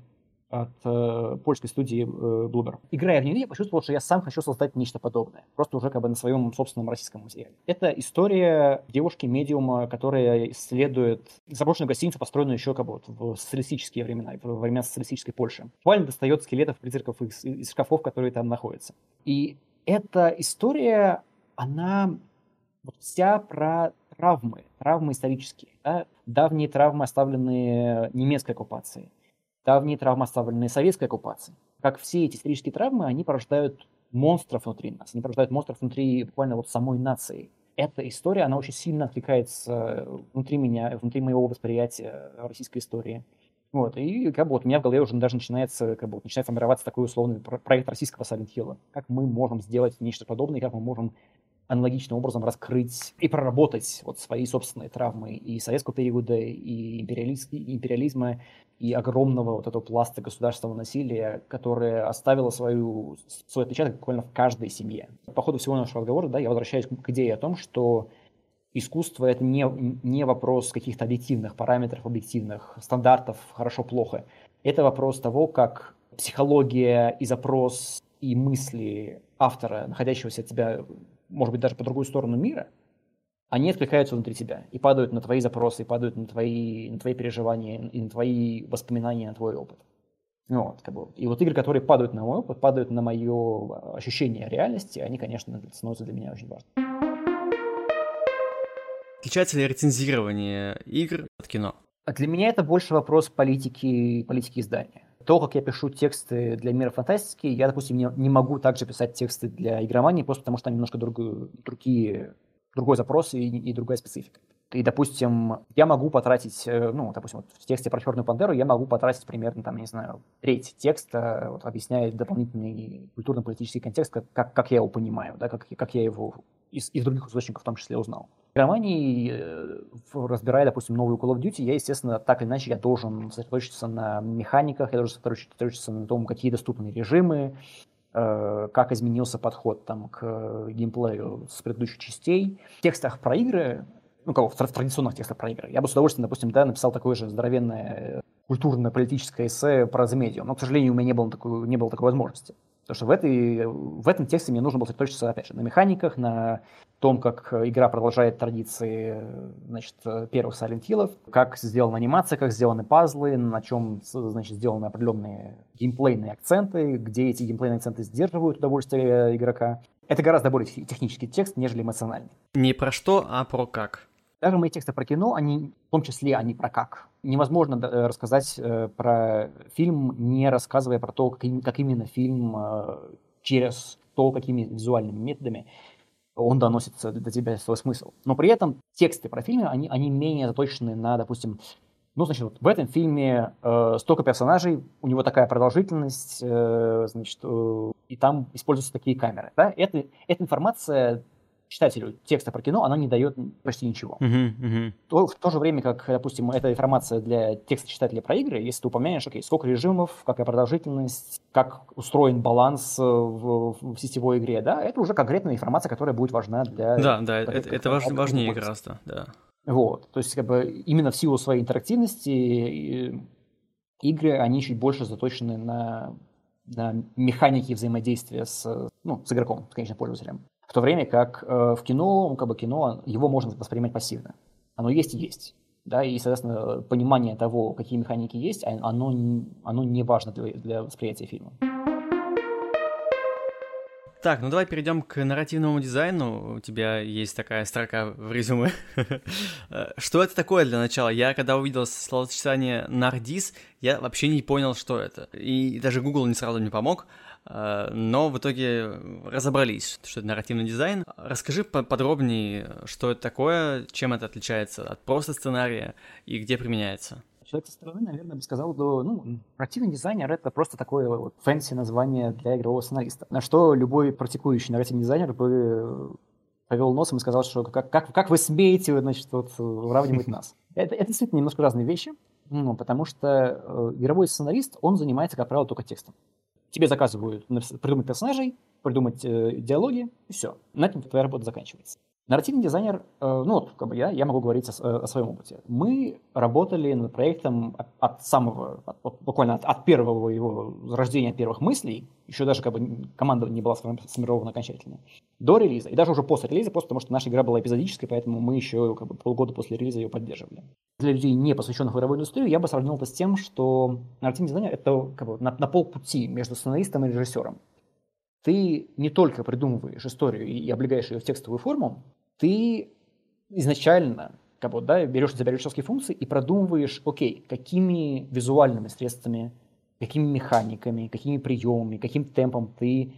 [SPEAKER 2] от э, польской студии э, Bloober. Играя в нее, я почувствовал, что я сам хочу создать нечто подобное. Просто уже как бы на своем собственном российском материале. Это история девушки-медиума, которая исследует заброшенную гостиницу, построенную еще как бы вот в социалистические времена, во времена социалистической Польши. Буквально достает скелетов, призраков из, из шкафов, которые там находятся. И эта история, она вот вся про травмы, травмы исторические, да? давние травмы, оставленные немецкой оккупацией давние травмы, оставленные советской оккупацией. Как все эти исторические травмы, они порождают монстров внутри нас, они порождают монстров внутри буквально вот самой нации. Эта история, она очень сильно откликается внутри меня, внутри моего восприятия российской истории. Вот, и как бы вот у меня в голове уже даже начинается, как бы вот начинает формироваться такой условный проект российского Silent Hill. Как мы можем сделать нечто подобное, как мы можем аналогичным образом раскрыть и проработать вот свои собственные травмы и советского периода, и империализма, и огромного вот этого пласта государственного насилия, которое оставило свою, свой отпечаток буквально в каждой семье. По ходу всего нашего разговора да, я возвращаюсь к идее о том, что искусство — это не, не вопрос каких-то объективных параметров, объективных стандартов хорошо-плохо. Это вопрос того, как психология и запрос и мысли автора, находящегося от тебя, может быть, даже по другую сторону мира — они откликаются внутри тебя и падают на твои запросы, и падают на твои, на твои переживания, и на твои воспоминания, на твой опыт. Вот, как бы. И вот игры, которые падают на мой опыт, падают на мое ощущение реальности, они, конечно, становятся для меня очень важными.
[SPEAKER 1] Отличается ли рецензирование игр от кино?
[SPEAKER 2] Для меня это больше вопрос политики, политики издания. То, как я пишу тексты для мира фантастики, я, допустим, не, не могу также писать тексты для игромании, просто потому что они немножко друг, другие другой запрос и, и другая специфика. И, допустим, я могу потратить, э, ну, допустим, вот в тексте про Черную Пантеру я могу потратить примерно, там, не знаю, треть текста, вот, объясняя дополнительный культурно-политический контекст, как, как я его понимаю, да, как, как я его из, из других источников в том числе узнал. В игромании, э, разбирая, допустим, новую Call of Duty, я, естественно, так или иначе, я должен сосредоточиться на механиках, я должен сосредоточиться на том, какие доступны режимы, э, как изменился подход там, к геймплею с предыдущих частей. В текстах про игры ну, кого, в традиционных текстах про игры. Я бы с удовольствием, допустим, да, написал такое же здоровенное э, культурно-политическое эссе про The Medium, но, к сожалению, у меня не было такой, не было такой возможности. Потому что в, этой, в этом тексте мне нужно было сосредоточиться, опять же, на механиках, на том, как игра продолжает традиции значит, первых Silent Hill, как сделана анимация, как сделаны пазлы, на чем значит, сделаны определенные геймплейные акценты, где эти геймплейные акценты сдерживают удовольствие игрока. Это гораздо более технический текст, нежели эмоциональный.
[SPEAKER 1] Не про что, а про как.
[SPEAKER 2] Даже мои тексты про кино, они, в том числе, они про как. Невозможно рассказать э, про фильм, не рассказывая про то, как, как именно фильм э, через то, какими визуальными методами он доносит до тебя свой смысл. Но при этом тексты про фильмы, они, они менее заточены на, допустим, ну, значит, вот в этом фильме э, столько персонажей, у него такая продолжительность, э, значит, э, и там используются такие камеры. Да? Это, эта информация читателю текста про кино, она не дает почти ничего. Uh-huh, uh-huh. То, в то же время, как, допустим, эта информация для текста читателя про игры, если ты упомянешь, окей, сколько режимов, какая продолжительность, как устроен баланс э, в, в сетевой игре, да, это уже конкретная информация, которая будет важна для...
[SPEAKER 1] Да, да, это, это важ, важнее гораздо, да.
[SPEAKER 2] Вот, то есть как бы именно в силу своей интерактивности игры, они чуть больше заточены на, на механики взаимодействия с, ну, с игроком, с конечным пользователем. В то время как э, в кино, ну, как бы кино, его можно воспринимать пассивно. Оно есть и есть. Да, и, соответственно, понимание того, какие механики есть, а, оно, оно не важно для, для восприятия фильма.
[SPEAKER 1] Так, ну давай перейдем к нарративному дизайну. У тебя есть такая строка в резюме. что это такое для начала? Я когда увидел словосочетание «нардис», я вообще не понял, что это. И даже Google не сразу мне помог. Э, но в итоге разобрались, что это нарративный дизайн. Расскажи подробнее, что это такое, чем это отличается от просто сценария и где применяется.
[SPEAKER 2] Человек со стороны, наверное, бы сказал, да, ну, нарративный дизайнер — это просто такое вот fancy название для игрового сценариста. На что любой практикующий нарративный дизайнер бы повел носом и сказал, что как, как, как вы смеете, значит, вот, уравнивать нас. Это, это действительно немножко разные вещи, ну, потому что э, игровой сценарист, он занимается, как правило, только текстом. Тебе заказывают придумать персонажей, придумать э, диалоги, и все. На этом твоя работа заканчивается. Нарративный дизайнер, э, ну вот, как бы я, я могу говорить о, о своем опыте. Мы работали над проектом от, от самого, от, буквально от, от первого его рождения, первых мыслей, еще даже как бы команда не была сформирована окончательно, до релиза. И даже уже после релиза, просто потому что наша игра была эпизодической, поэтому мы еще как бы полгода после релиза ее поддерживали. Для людей, не посвященных в игровую индустрию, я бы сравнил это с тем, что нарративный дизайнер — это как бы на, на полпути между сценаристом и режиссером ты не только придумываешь историю и облегаешь ее в текстовую форму, ты изначально как бы, да, берешь себя режиссерские функции и продумываешь, окей, какими визуальными средствами, какими механиками, какими приемами, каким темпом ты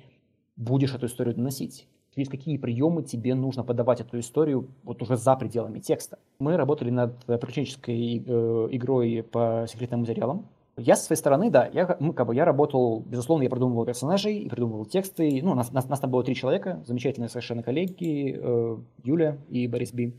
[SPEAKER 2] будешь эту историю доносить. Через какие приемы тебе нужно подавать эту историю вот уже за пределами текста. Мы работали над приключенческой э, игрой по секретным материалам, я со своей стороны, да, я, ну, как бы, я работал, безусловно, я продумывал персонажей, и придумывал тексты. Ну, нас, нас, нас там было три человека, замечательные совершенно коллеги, э, Юля и Борис Би.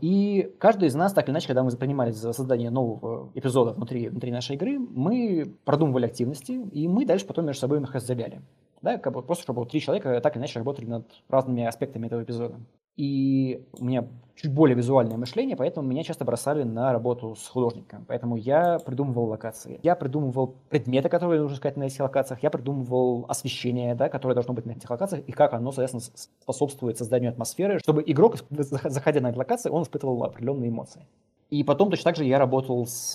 [SPEAKER 2] И каждый из нас, так или иначе, когда мы принимались за создание нового эпизода внутри, внутри нашей игры, мы продумывали активности, и мы дальше потом между собой их разделяли. Да, как бы просто, чтобы три человека так или иначе работали над разными аспектами этого эпизода. И у меня чуть более визуальное мышление, поэтому меня часто бросали на работу с художником. Поэтому я придумывал локации. Я придумывал предметы, которые нужно искать на этих локациях. Я придумывал освещение, да, которое должно быть на этих локациях, и как оно, соответственно, способствует созданию атмосферы, чтобы игрок, заходя на эти локации, он испытывал определенные эмоции. И потом точно так же я работал с...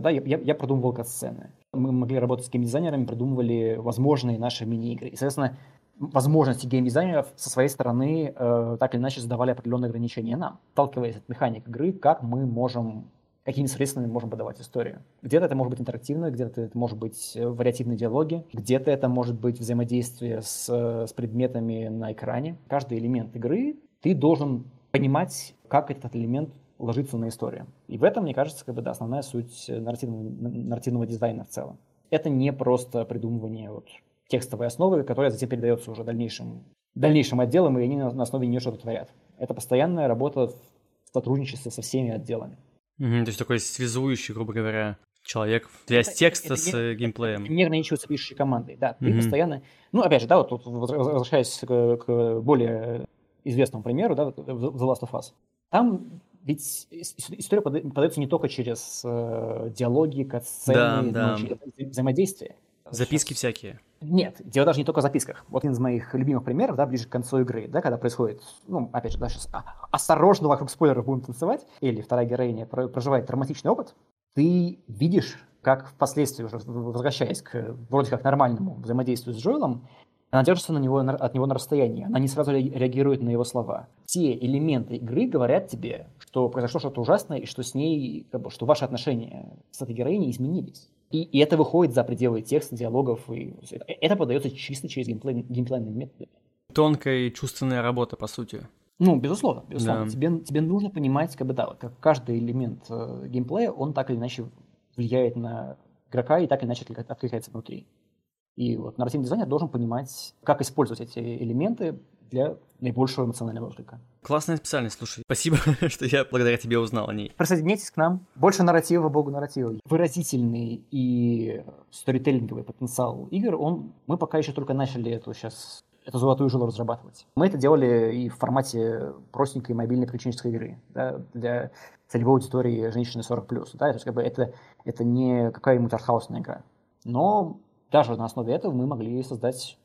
[SPEAKER 2] Да, я, я продумывал кат-сцены. Мы могли работать с геймдизайнерами, придумывали возможные наши мини-игры. И, соответственно, возможности геймдизайнеров со своей стороны э, так или иначе задавали определенные ограничения нам, сталкиваясь от механик игры, как мы можем какими средствами можем подавать историю. Где-то это может быть интерактивно, где-то это может быть э, вариативные диалоги, где-то это может быть взаимодействие с, э, с предметами на экране. Каждый элемент игры ты должен понимать, как этот элемент ложится на историю. И в этом, мне кажется, как бы, да, основная суть нарративного, нарративного дизайна в целом. Это не просто придумывание вот, текстовой основы, которая затем передается уже дальнейшим, дальнейшим отделам, и они на, на основе нее что-то творят. Это постоянная работа в сотрудничестве со всеми отделами.
[SPEAKER 1] Mm-hmm, то есть такой связующий, грубо говоря, человек для это, текста это, это с не, геймплеем.
[SPEAKER 2] Не ограничиваться пишущей командой, да. Ты постоянно... Ну, опять же, да, вот, вот возвращаясь к, к более известному примеру, да, The Last of Us. Там ведь история подается не только через э, диалоги, катсцены, да, да. через взаимодействие.
[SPEAKER 1] Записки всякие.
[SPEAKER 2] Нет, дело даже не только в записках. Вот один из моих любимых примеров, да, ближе к концу игры, да, когда происходит, ну, опять же, да, сейчас осторожно вокруг спойлеров будем танцевать, или вторая героиня проживает травматичный опыт, ты видишь, как впоследствии, уже возвращаясь к вроде как нормальному взаимодействию с Джоэлом, она держится на него, от него на расстоянии, она не сразу реагирует на его слова. Те элементы игры говорят тебе, что произошло что-то ужасное, и что с ней, как бы, что ваши отношения с этой героиней изменились. И, и это выходит за пределы текста, диалогов, и это, это подается чисто через геймплей, геймплейные методы.
[SPEAKER 1] Тонкая и чувственная работа, по сути.
[SPEAKER 2] Ну, безусловно, безусловно. Да. Тебе, тебе нужно понимать, как бы, да, как каждый элемент э, геймплея, он так или иначе влияет на игрока и так или иначе откликается внутри. И вот нарративный дизайнер должен понимать, как использовать эти элементы для наибольшего эмоционального отклика.
[SPEAKER 1] Классная специальность, слушай. Спасибо, что я благодаря тебе узнал о ней.
[SPEAKER 2] Присоединяйтесь к нам. Больше нарратива, богу нарратива. Выразительный и сторителлинговый потенциал игр, он, мы пока еще только начали эту сейчас эту золотую жилу разрабатывать. Мы это делали и в формате простенькой мобильной приключенческой игры да, для целевой аудитории женщины 40+. Да, то есть как бы это, это не какая-нибудь артхаусная игра. Но даже на основе этого мы могли создать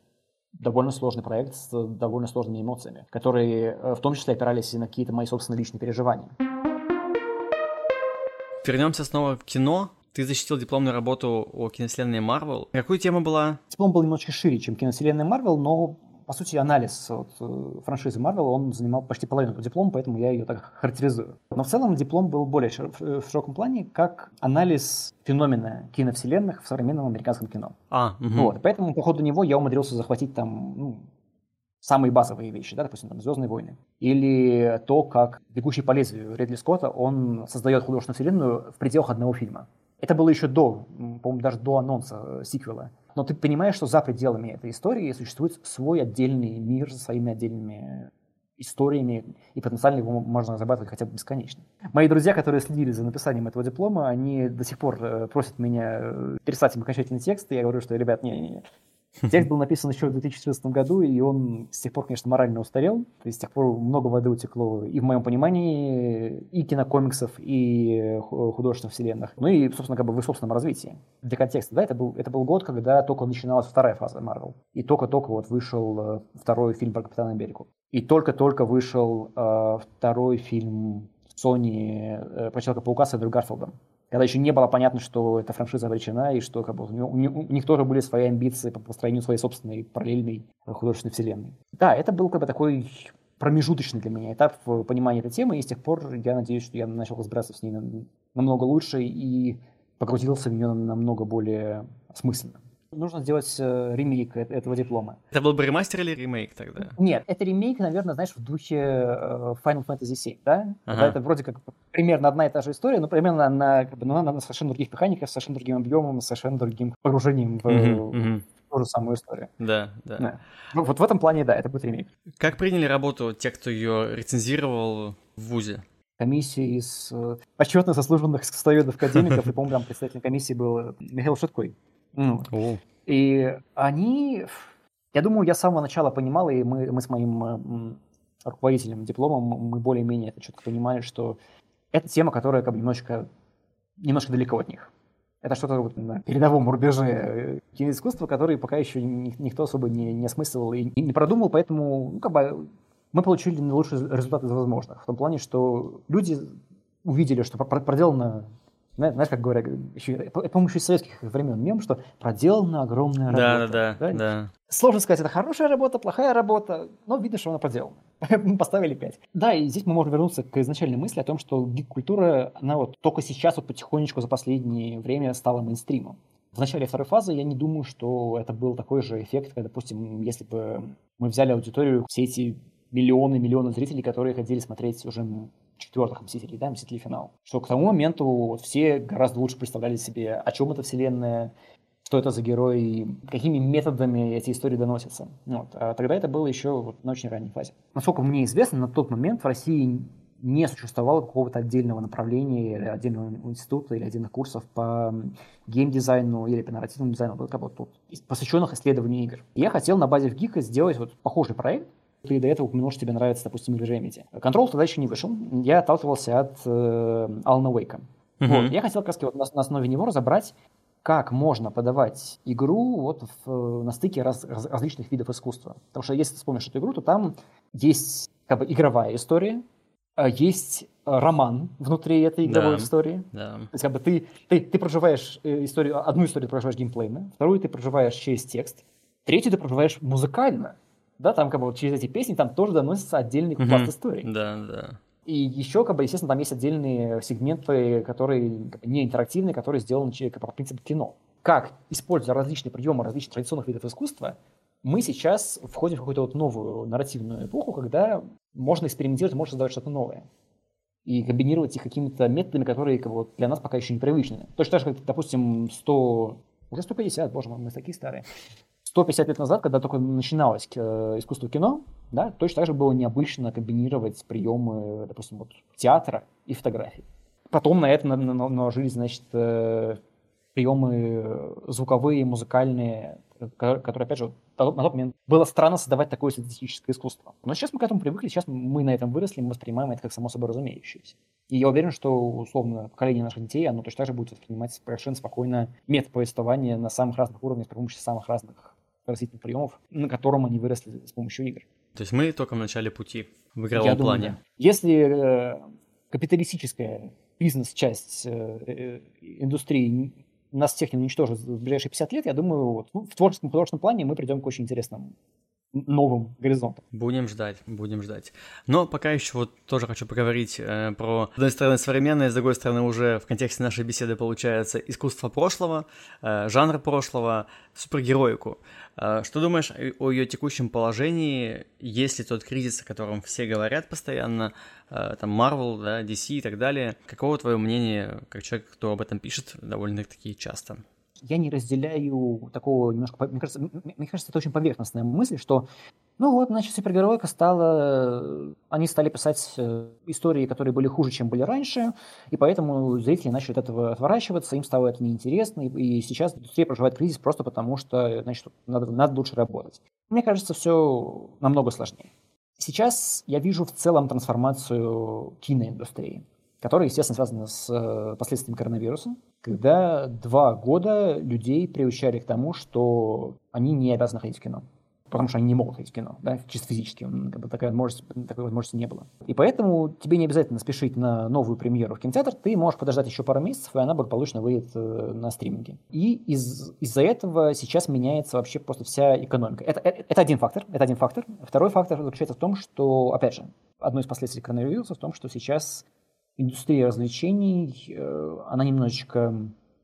[SPEAKER 2] довольно сложный проект с довольно сложными эмоциями, которые э, в том числе опирались и на какие-то мои собственные личные переживания.
[SPEAKER 1] Вернемся снова в кино. Ты защитил дипломную работу о киновселенной Марвел. Какую тема была?
[SPEAKER 2] Диплом был немножко шире, чем киновселенная Марвел, но по сути, анализ вот, э, франшизы Marvel, он занимал почти половину диплома, поэтому я ее так характеризую. Но в целом диплом был более в широком плане, как анализ феномена киновселенных в современном американском кино.
[SPEAKER 1] А, угу.
[SPEAKER 2] Вот, поэтому по ходу него я умудрился захватить там ну, самые базовые вещи, да, допустим, там, «Звездные войны». Или то, как «Бегущий по лезвию» Редли Скотта, он создает художественную вселенную в пределах одного фильма. Это было еще до, по-моему, даже до анонса э, сиквела но ты понимаешь, что за пределами этой истории существует свой отдельный мир со своими отдельными историями, и потенциально его можно разрабатывать хотя бы бесконечно. Мои друзья, которые следили за написанием этого диплома, они до сих пор э, просят меня э, переслать им окончательный текст, и я говорю, что, ребят, не-не-не, Текст был написан еще в 2014 году, и он с тех пор, конечно, морально устарел. То есть с тех пор много воды утекло и в моем понимании и кинокомиксов, и художественных вселенных. Ну и, собственно, как бы в собственном развитии. Для контекста, да, это был, это был год, когда только начиналась вторая фаза Marvel. И только-только вот вышел э, второй фильм про Капитана Америку. И только-только вышел э, второй фильм Sony э, про Человека-паука с Эдрю Гарфилдом когда еще не было понятно, что эта франшиза обречена, и что как бы, у, у, у них тоже были свои амбиции по построению своей собственной параллельной художественной вселенной. Да, это был как бы такой промежуточный для меня этап в понимании этой темы, и с тех пор я надеюсь, что я начал разбираться с ней намного лучше и погрузился в нее намного более осмысленно нужно сделать э, ремейк этого диплома.
[SPEAKER 1] Это был бы ремастер или ремейк тогда?
[SPEAKER 2] Нет, это ремейк, наверное, знаешь, в духе э, Final Fantasy VII, да? Ага. Это вроде как примерно одна и та же история, но примерно на, как бы, на, на совершенно других механиках, совершенно другим объемом, совершенно другим погружением в, uh-huh. в ту же самую историю.
[SPEAKER 1] Да, да. да.
[SPEAKER 2] Ну, вот в этом плане, да, это будет ремейк.
[SPEAKER 1] Как приняли работу те, кто ее рецензировал в ВУЗе?
[SPEAKER 2] комиссии из э, почетно заслуженных экскурсоведов-академиков, и, по-моему, там представитель комиссии был Михаил Шуткой. Ну, и они, я думаю, я с самого начала понимал, и мы, мы с моим руководителем дипломом, мы более-менее это четко понимали, что это тема, которая как бы немножечко, немножко далеко от них. Это что-то вот на передовом рубеже э, киноискусства, который пока еще никто особо не, не осмысливал и не продумал, поэтому ну, как бы, мы получили наилучший результат из возможных. В том плане, что люди увидели, что проделано знаешь, как говорят, еще, это, по-моему, еще из советских времен мем, что проделана огромная работа.
[SPEAKER 1] Да, да, да, да.
[SPEAKER 2] Сложно сказать, это хорошая работа, плохая работа, но видно, что она проделана. мы поставили 5. Да, и здесь мы можем вернуться к изначальной мысли о том, что гик-культура, она вот только сейчас вот потихонечку за последнее время стала мейнстримом. В начале второй фазы я не думаю, что это был такой же эффект, как, допустим, если бы мы взяли аудиторию все эти миллионы миллионы зрителей, которые хотели смотреть уже четвертых Мстителей, да, Мстители финал. Что к тому моменту все гораздо лучше представляли себе, о чем эта вселенная, что это за герой, какими методами эти истории доносятся. Вот. А тогда это было еще вот на очень ранней фазе. Насколько мне известно, на тот момент в России не существовало какого-то отдельного направления или отдельного института или отдельных курсов по геймдизайну или по нарративному дизайну, как бы тут, посвященных исследованию игр. я хотел на базе в Гика сделать вот похожий проект, ты до этого упомянул, что тебе нравится, допустим, игры Remedy. Control тогда еще не вышел. Я отталкивался от э, Алана Уэйка. Uh-huh. Вот. Я хотел как раз вот на, на основе него разобрать, как можно подавать игру вот в, на стыке раз, раз, различных видов искусства. Потому что если ты вспомнишь эту игру, то там есть как бы игровая история, а есть роман внутри этой игровой да, истории. Да. То есть как бы ты, ты, ты проживаешь э, историю, одну историю ты проживаешь геймплейно, вторую ты проживаешь через текст, третью ты проживаешь музыкально да, там как бы вот через эти песни там тоже доносится отдельный пласт mm-hmm. истории.
[SPEAKER 1] Да, да.
[SPEAKER 2] И еще, как бы, естественно, там есть отдельные сегменты, которые как бы, не интерактивные, которые сделаны как по принципу кино. Как, используя различные приемы различных традиционных видов искусства, мы сейчас входим в какую-то вот новую нарративную эпоху, когда можно экспериментировать, можно создавать что-то новое. И комбинировать их какими-то методами, которые как бы, для нас пока еще непривычны. Точно так же, как, допустим, 100, уже 150, боже мой, мы такие старые. 150 лет назад, когда только начиналось э, искусство кино, да, точно так же было необычно комбинировать приемы, допустим, вот, театра и фотографии. Потом на это наложились, значит, э, приемы звуковые, музыкальные, которые, опять же, на тот момент было странно создавать такое статистическое искусство. Но сейчас мы к этому привыкли, сейчас мы на этом выросли, мы воспринимаем это как само собой разумеющееся. И я уверен, что, условно, поколение наших детей, оно точно так же будет воспринимать совершенно спокойно метод повествования на самых разных уровнях с помощью самых разных растительных приемов, на котором они выросли с помощью игр.
[SPEAKER 1] То есть мы только в начале пути в игровом Я плане. Думаю, да.
[SPEAKER 2] Если э, капиталистическая бизнес-часть э, э, индустрии нас не уничтожит в ближайшие 50 лет, я думаю, вот, в творческом художественном плане мы придем к очень интересному новым горизонтом.
[SPEAKER 1] Будем ждать, будем ждать. Но пока еще вот тоже хочу поговорить э, про, с одной стороны, современное, с другой стороны, уже в контексте нашей беседы получается искусство прошлого, э, жанр прошлого, супергероику. Э, что думаешь о ее текущем положении, есть ли тот кризис, о котором все говорят постоянно, э, там Marvel, да, DC и так далее? Каково твое мнение, как человек, кто об этом пишет довольно-таки часто?
[SPEAKER 2] Я не разделяю такого немножко, мне кажется, мне кажется, это очень поверхностная мысль, что, ну вот, значит, супергероика стала, они стали писать э, истории, которые были хуже, чем были раньше, и поэтому зрители начали от этого отворачиваться, им стало это неинтересно, и, сейчас индустрия проживает кризис просто потому, что, значит, надо, надо лучше работать. Мне кажется, все намного сложнее. Сейчас я вижу в целом трансформацию киноиндустрии которая, естественно, связана с э, последствиями коронавируса, когда два года людей приучали к тому, что они не обязаны ходить в кино потому что они не могут ходить в кино, да, чисто физически, как бы такая возможность, такой возможности не было. И поэтому тебе не обязательно спешить на новую премьеру в кинотеатр, ты можешь подождать еще пару месяцев, и она благополучно выйдет э, на стриминге. И из, из-за этого сейчас меняется вообще просто вся экономика. Это, это, это один фактор, это один фактор. Второй фактор заключается в том, что, опять же, одно из последствий коронавируса в том, что сейчас индустрия развлечений, э, она немножечко...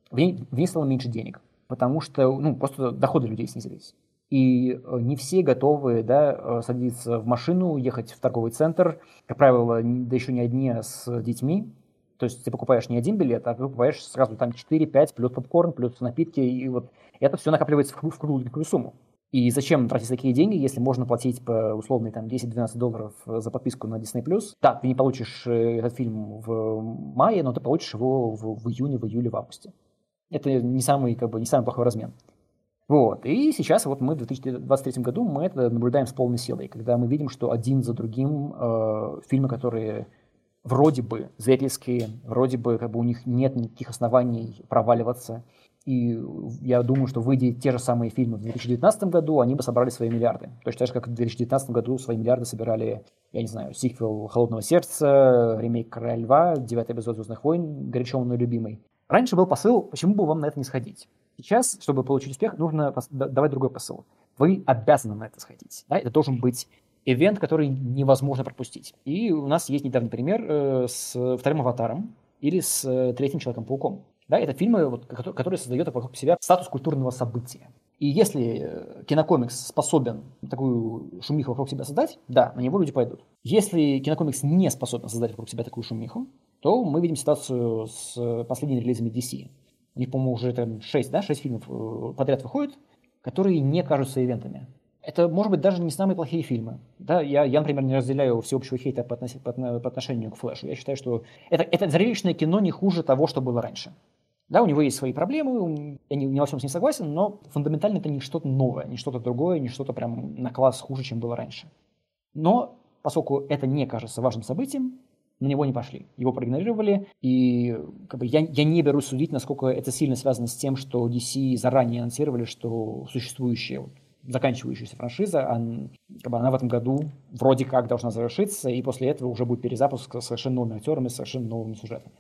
[SPEAKER 2] В ней, в ней стало меньше денег, потому что ну, просто доходы людей снизились. И э, не все готовы да, э, садиться в машину, ехать в торговый центр. Как правило, да еще не одни, а с детьми. То есть ты покупаешь не один билет, а ты покупаешь сразу там 4-5, плюс попкорн, плюс напитки. И вот это все накапливается в, в кругленькую сумму. И зачем тратить такие деньги, если можно платить по условной там 10-12 долларов за подписку на Disney+. Да, ты не получишь э, этот фильм в мае, но ты получишь его в, в июне, в июле, в августе. Это не самый, как бы, не самый плохой размен. Вот. И сейчас вот мы в 2023 году мы это наблюдаем с полной силой, когда мы видим, что один за другим э, фильмы, которые вроде бы зрительские, вроде бы как бы у них нет никаких оснований проваливаться, и я думаю, что выйдя те же самые фильмы в 2019 году, они бы собрали свои миллиарды. Точно так же, как в 2019 году свои миллиарды собирали, я не знаю, сиквел «Холодного сердца», ремейк «Короля льва», девятый эпизод «Звездных войн», горячо мной любимый. Раньше был посыл, почему бы вам на это не сходить? Сейчас, чтобы получить успех, нужно давать другой посыл. Вы обязаны на это сходить. Да? Это должен быть ивент, который невозможно пропустить. И у нас есть недавний пример э, с вторым «Аватаром» или с э, третьим «Человеком-пауком». Да, это фильмы, вот, которые создают вокруг себя статус культурного события. И если кинокомикс способен такую шумиху вокруг себя создать, да, на него люди пойдут. Если кинокомикс не способен создать вокруг себя такую шумиху, то мы видим ситуацию с последними релизами DC. У них, по-моему, уже там 6, да, 6 фильмов э, подряд выходят, которые не кажутся ивентами. Это, может быть, даже не самые плохие фильмы. Да, я, я например, не разделяю всеобщего хейта по, относ... по, по отношению к Флэшу. Я считаю, что это, это зрелищное кино не хуже того, что было раньше. Да, у него есть свои проблемы, я не, не во всем с ним согласен, но фундаментально это не что-то новое, не что-то другое, не что-то прям на класс хуже, чем было раньше. Но поскольку это не кажется важным событием, на него не пошли. Его проигнорировали, и как бы, я, я не берусь судить, насколько это сильно связано с тем, что DC заранее анонсировали, что существующая, вот, заканчивающаяся франшиза, он, как бы, она в этом году вроде как должна завершиться, и после этого уже будет перезапуск с совершенно новыми актерами, с совершенно новыми сюжетами.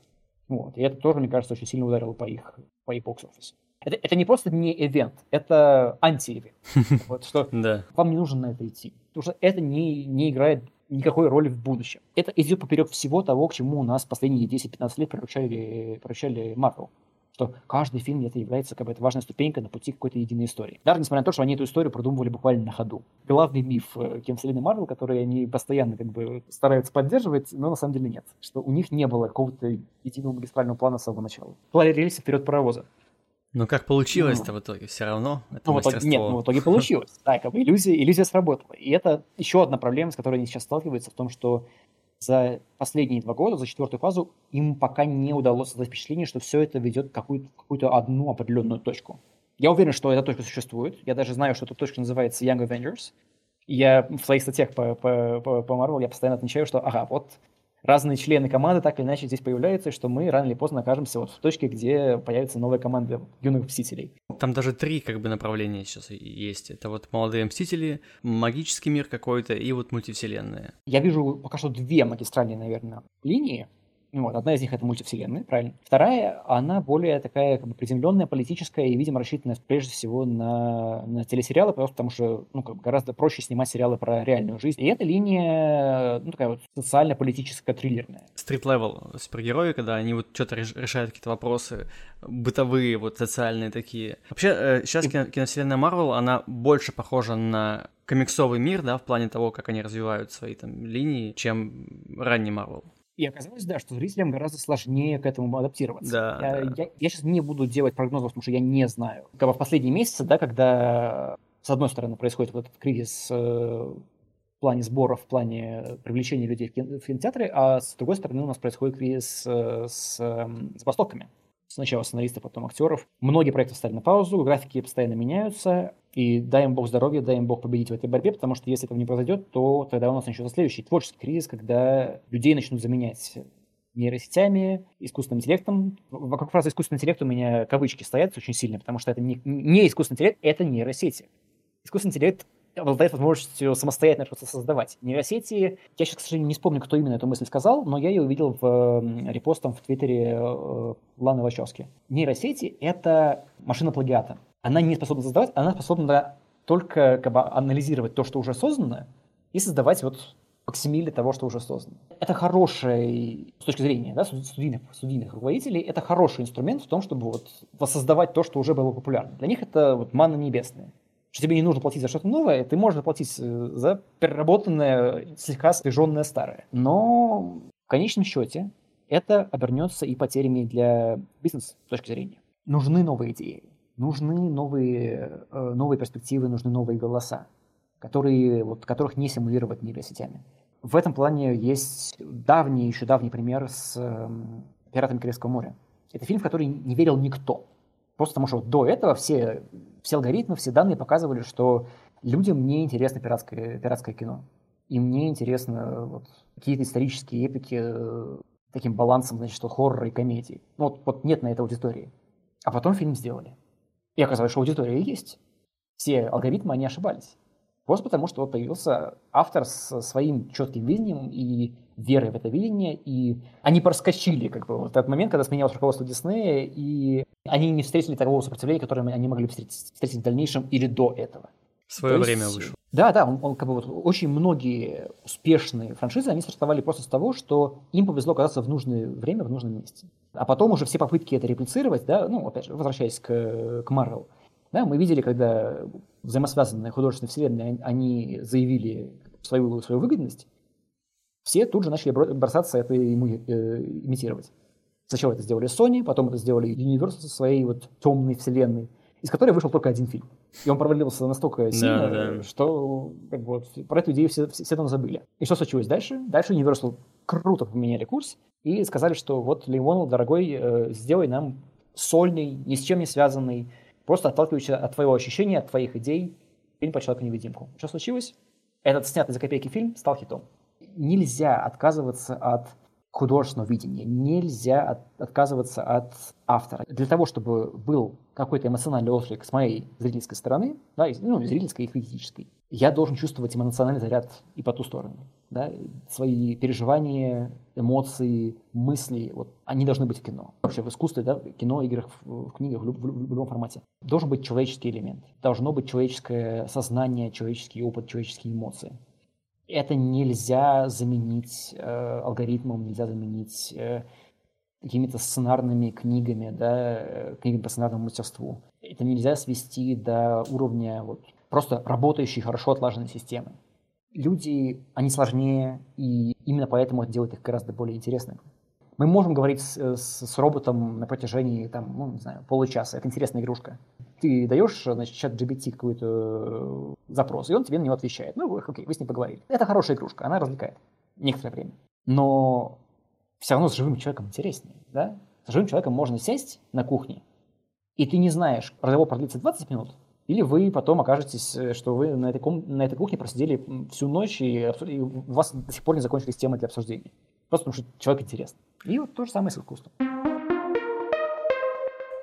[SPEAKER 2] Вот. И это тоже, мне кажется, очень сильно ударило по их, по их бокс-офису. Это, это не просто не ивент, это анти-ивент. Вот, что вам не нужно на это идти. Потому что это не, не играет никакой роли в будущем. Это идет поперек всего того, к чему у нас последние 10-15 лет превращали, превращали Marvel. Что каждый фильм это является как бы это важная ступенька на пути какой-то единой истории. Даже несмотря на то, что они эту историю продумывали буквально на ходу. Главный миф э, киновселенной Марвел, который они постоянно как бы стараются поддерживать, но на самом деле нет. Что у них не было какого-то единого магистрального плана с самого начала. Плали рельсы вперед паровоза.
[SPEAKER 1] Но как получилось-то ну, в итоге? Все равно это ну,
[SPEAKER 2] итоге, Нет, ну, в итоге получилось. Да, как бы иллюзия, иллюзия сработала. И это еще одна проблема, с которой они сейчас сталкиваются, в том, что за последние два года, за четвертую фазу, им пока не удалось создать впечатление, что все это ведет в какую-то, какую-то одну определенную точку. Я уверен, что эта точка существует. Я даже знаю, что эта точка называется Young Avengers. Я в своих статьях по, по, по, по Marvel я постоянно отмечаю, что ага, вот разные члены команды так или иначе здесь появляются, что мы рано или поздно окажемся вот в точке, где появится новая команда юных мстителей.
[SPEAKER 1] Там даже три как бы направления сейчас есть. Это вот молодые мстители, магический мир какой-то и вот мультивселенная.
[SPEAKER 2] Я вижу пока что две магистральные, наверное, линии. Вот, одна из них это мультивселенная, правильно. Вторая, она более такая как бы приземленная, политическая и, видимо, рассчитанная прежде всего на, на телесериалы, просто потому что ну, как бы гораздо проще снимать сериалы про реальную жизнь. И эта линия, ну, такая вот социально-политическая триллерная.
[SPEAKER 1] Street-level супергерои, когда они вот что-то решают какие-то вопросы бытовые, вот социальные такие. Вообще, сейчас кино, киновселенная Марвел, она больше похожа на комиксовый мир, да, в плане того, как они развивают свои там линии, чем ранний Марвел.
[SPEAKER 2] И оказалось, да, что зрителям гораздо сложнее к этому адаптироваться.
[SPEAKER 1] Да,
[SPEAKER 2] я,
[SPEAKER 1] да.
[SPEAKER 2] Я, я сейчас не буду делать прогнозов, потому что я не знаю. Как бы в последние месяцы, да, когда с одной стороны происходит вот этот кризис э, в плане сборов, в плане привлечения людей в, кино, в кинотеатры, а с другой стороны у нас происходит кризис э, с э, забастовками сначала сценаристов, потом актеров. Многие проекты встали на паузу, графики постоянно меняются, и дай им бог здоровья, дай им бог победить в этой борьбе, потому что если этого не произойдет, то тогда у нас начнется следующий творческий кризис, когда людей начнут заменять нейросетями, искусственным интеллектом. Вокруг фразы искусственный интеллект у меня кавычки стоят очень сильно, потому что это не, не искусственный интеллект, это нейросети. Искусственный интеллект обладает возможностью самостоятельно что-то создавать. Нейросети, я сейчас, к сожалению, не вспомню, кто именно эту мысль сказал, но я ее увидел в репостом в Твиттере э, Ланы Вачовски. Нейросети — это машина плагиата. Она не способна создавать, она способна только как бы, анализировать то, что уже создано, и создавать вот факсимиле того, что уже создано. Это хороший, с точки зрения да, студийных, студийных руководителей, это хороший инструмент в том, чтобы вот воссоздавать то, что уже было популярно. Для них это вот манна небесная что тебе не нужно платить за что-то новое, ты можешь платить э, за переработанное, слегка освеженное старое. Но в конечном счете это обернется и потерями для бизнеса с точки зрения. Нужны новые идеи, нужны новые, э, новые перспективы, нужны новые голоса, которые, вот, которых не симулировать нейросетями. В этом плане есть давний, еще давний пример с э, «Пиратами Карибского моря». Это фильм, в который не верил никто. Просто потому что вот до этого все все алгоритмы, все данные показывали, что людям не интересно пиратское, пиратское кино. Им не интересно вот, какие-то исторические эпики э, таким балансом, значит, что хоррора и комедии. Ну, вот, вот нет на это аудитории. А потом фильм сделали. И оказалось, что аудитория есть. Все алгоритмы, они ошибались. Просто потому, что вот появился автор со своим четким видением и верой в это видение, и они проскочили как бы вот этот момент, когда сменялось руководство Диснея, и они не встретили такого сопротивления, которое они могли встретить, встретить в дальнейшем или до этого.
[SPEAKER 1] В свое То время есть, вышел.
[SPEAKER 2] Да, да, он, он как бы вот очень многие успешные франшизы, они стартовали просто с того, что им повезло оказаться в нужное время, в нужном месте. А потом уже все попытки это реплицировать, да, ну, опять же, возвращаясь к, к Marvel, Да, мы видели, когда взаимосвязанные художественные вселенные, они заявили свою, свою выгодность, все тут же начали бросаться это ему, э, имитировать. Сначала это сделали Sony, потом это сделали Universal со своей вот темной вселенной, из которой вышел только один фильм. И он провалился настолько сильно, да, да. что как бы, вот, про эту идею все, все, все там забыли. И что случилось дальше? Дальше Universal круто поменяли курс и сказали, что вот Лимон, дорогой, э, сделай нам сольный, ни с чем не связанный, просто отталкивающийся от твоего ощущения, от твоих идей фильм по Человеку-невидимку. Что случилось? Этот снятый за копейки фильм стал хитом. Нельзя отказываться от художественного видения, нельзя от, отказываться от автора. Для того, чтобы был какой-то эмоциональный отклик с моей зрительской стороны, да, ну, зрительской и критической, я должен чувствовать эмоциональный заряд и по ту сторону. Да, свои переживания, эмоции, мысли, вот, они должны быть в кино. Вообще в искусстве, да, в кино, играх, в, книгах, в, в, в любом формате. Должен быть человеческий элемент. Должно быть человеческое сознание, человеческий опыт, человеческие эмоции. Это нельзя заменить э, алгоритмом, нельзя заменить э, какими-то сценарными книгами, да, э, книгами по сценарному мастерству. Это нельзя свести до уровня вот, просто работающей, хорошо отлаженной системы. Люди, они сложнее, и именно поэтому это делает их гораздо более интересными. Мы можем говорить с, с, с роботом на протяжении, там, ну, не знаю, получаса. Это интересная игрушка. Ты даешь, значит, чат GBT какой-то э, запрос, и он тебе на него отвечает. Ну, окей, вы с ним поговорили. Это хорошая игрушка, она развлекает некоторое время. Но все равно с живым человеком интереснее, да? С живым человеком можно сесть на кухне, и ты не знаешь, разговор продлится 20 минут, или вы потом окажетесь, э, что вы на этой, ком... на этой кухне просидели всю ночь, и, и у вас до сих пор не закончились темы для обсуждения. Просто потому что человек интересен. И вот то же самое с искусством.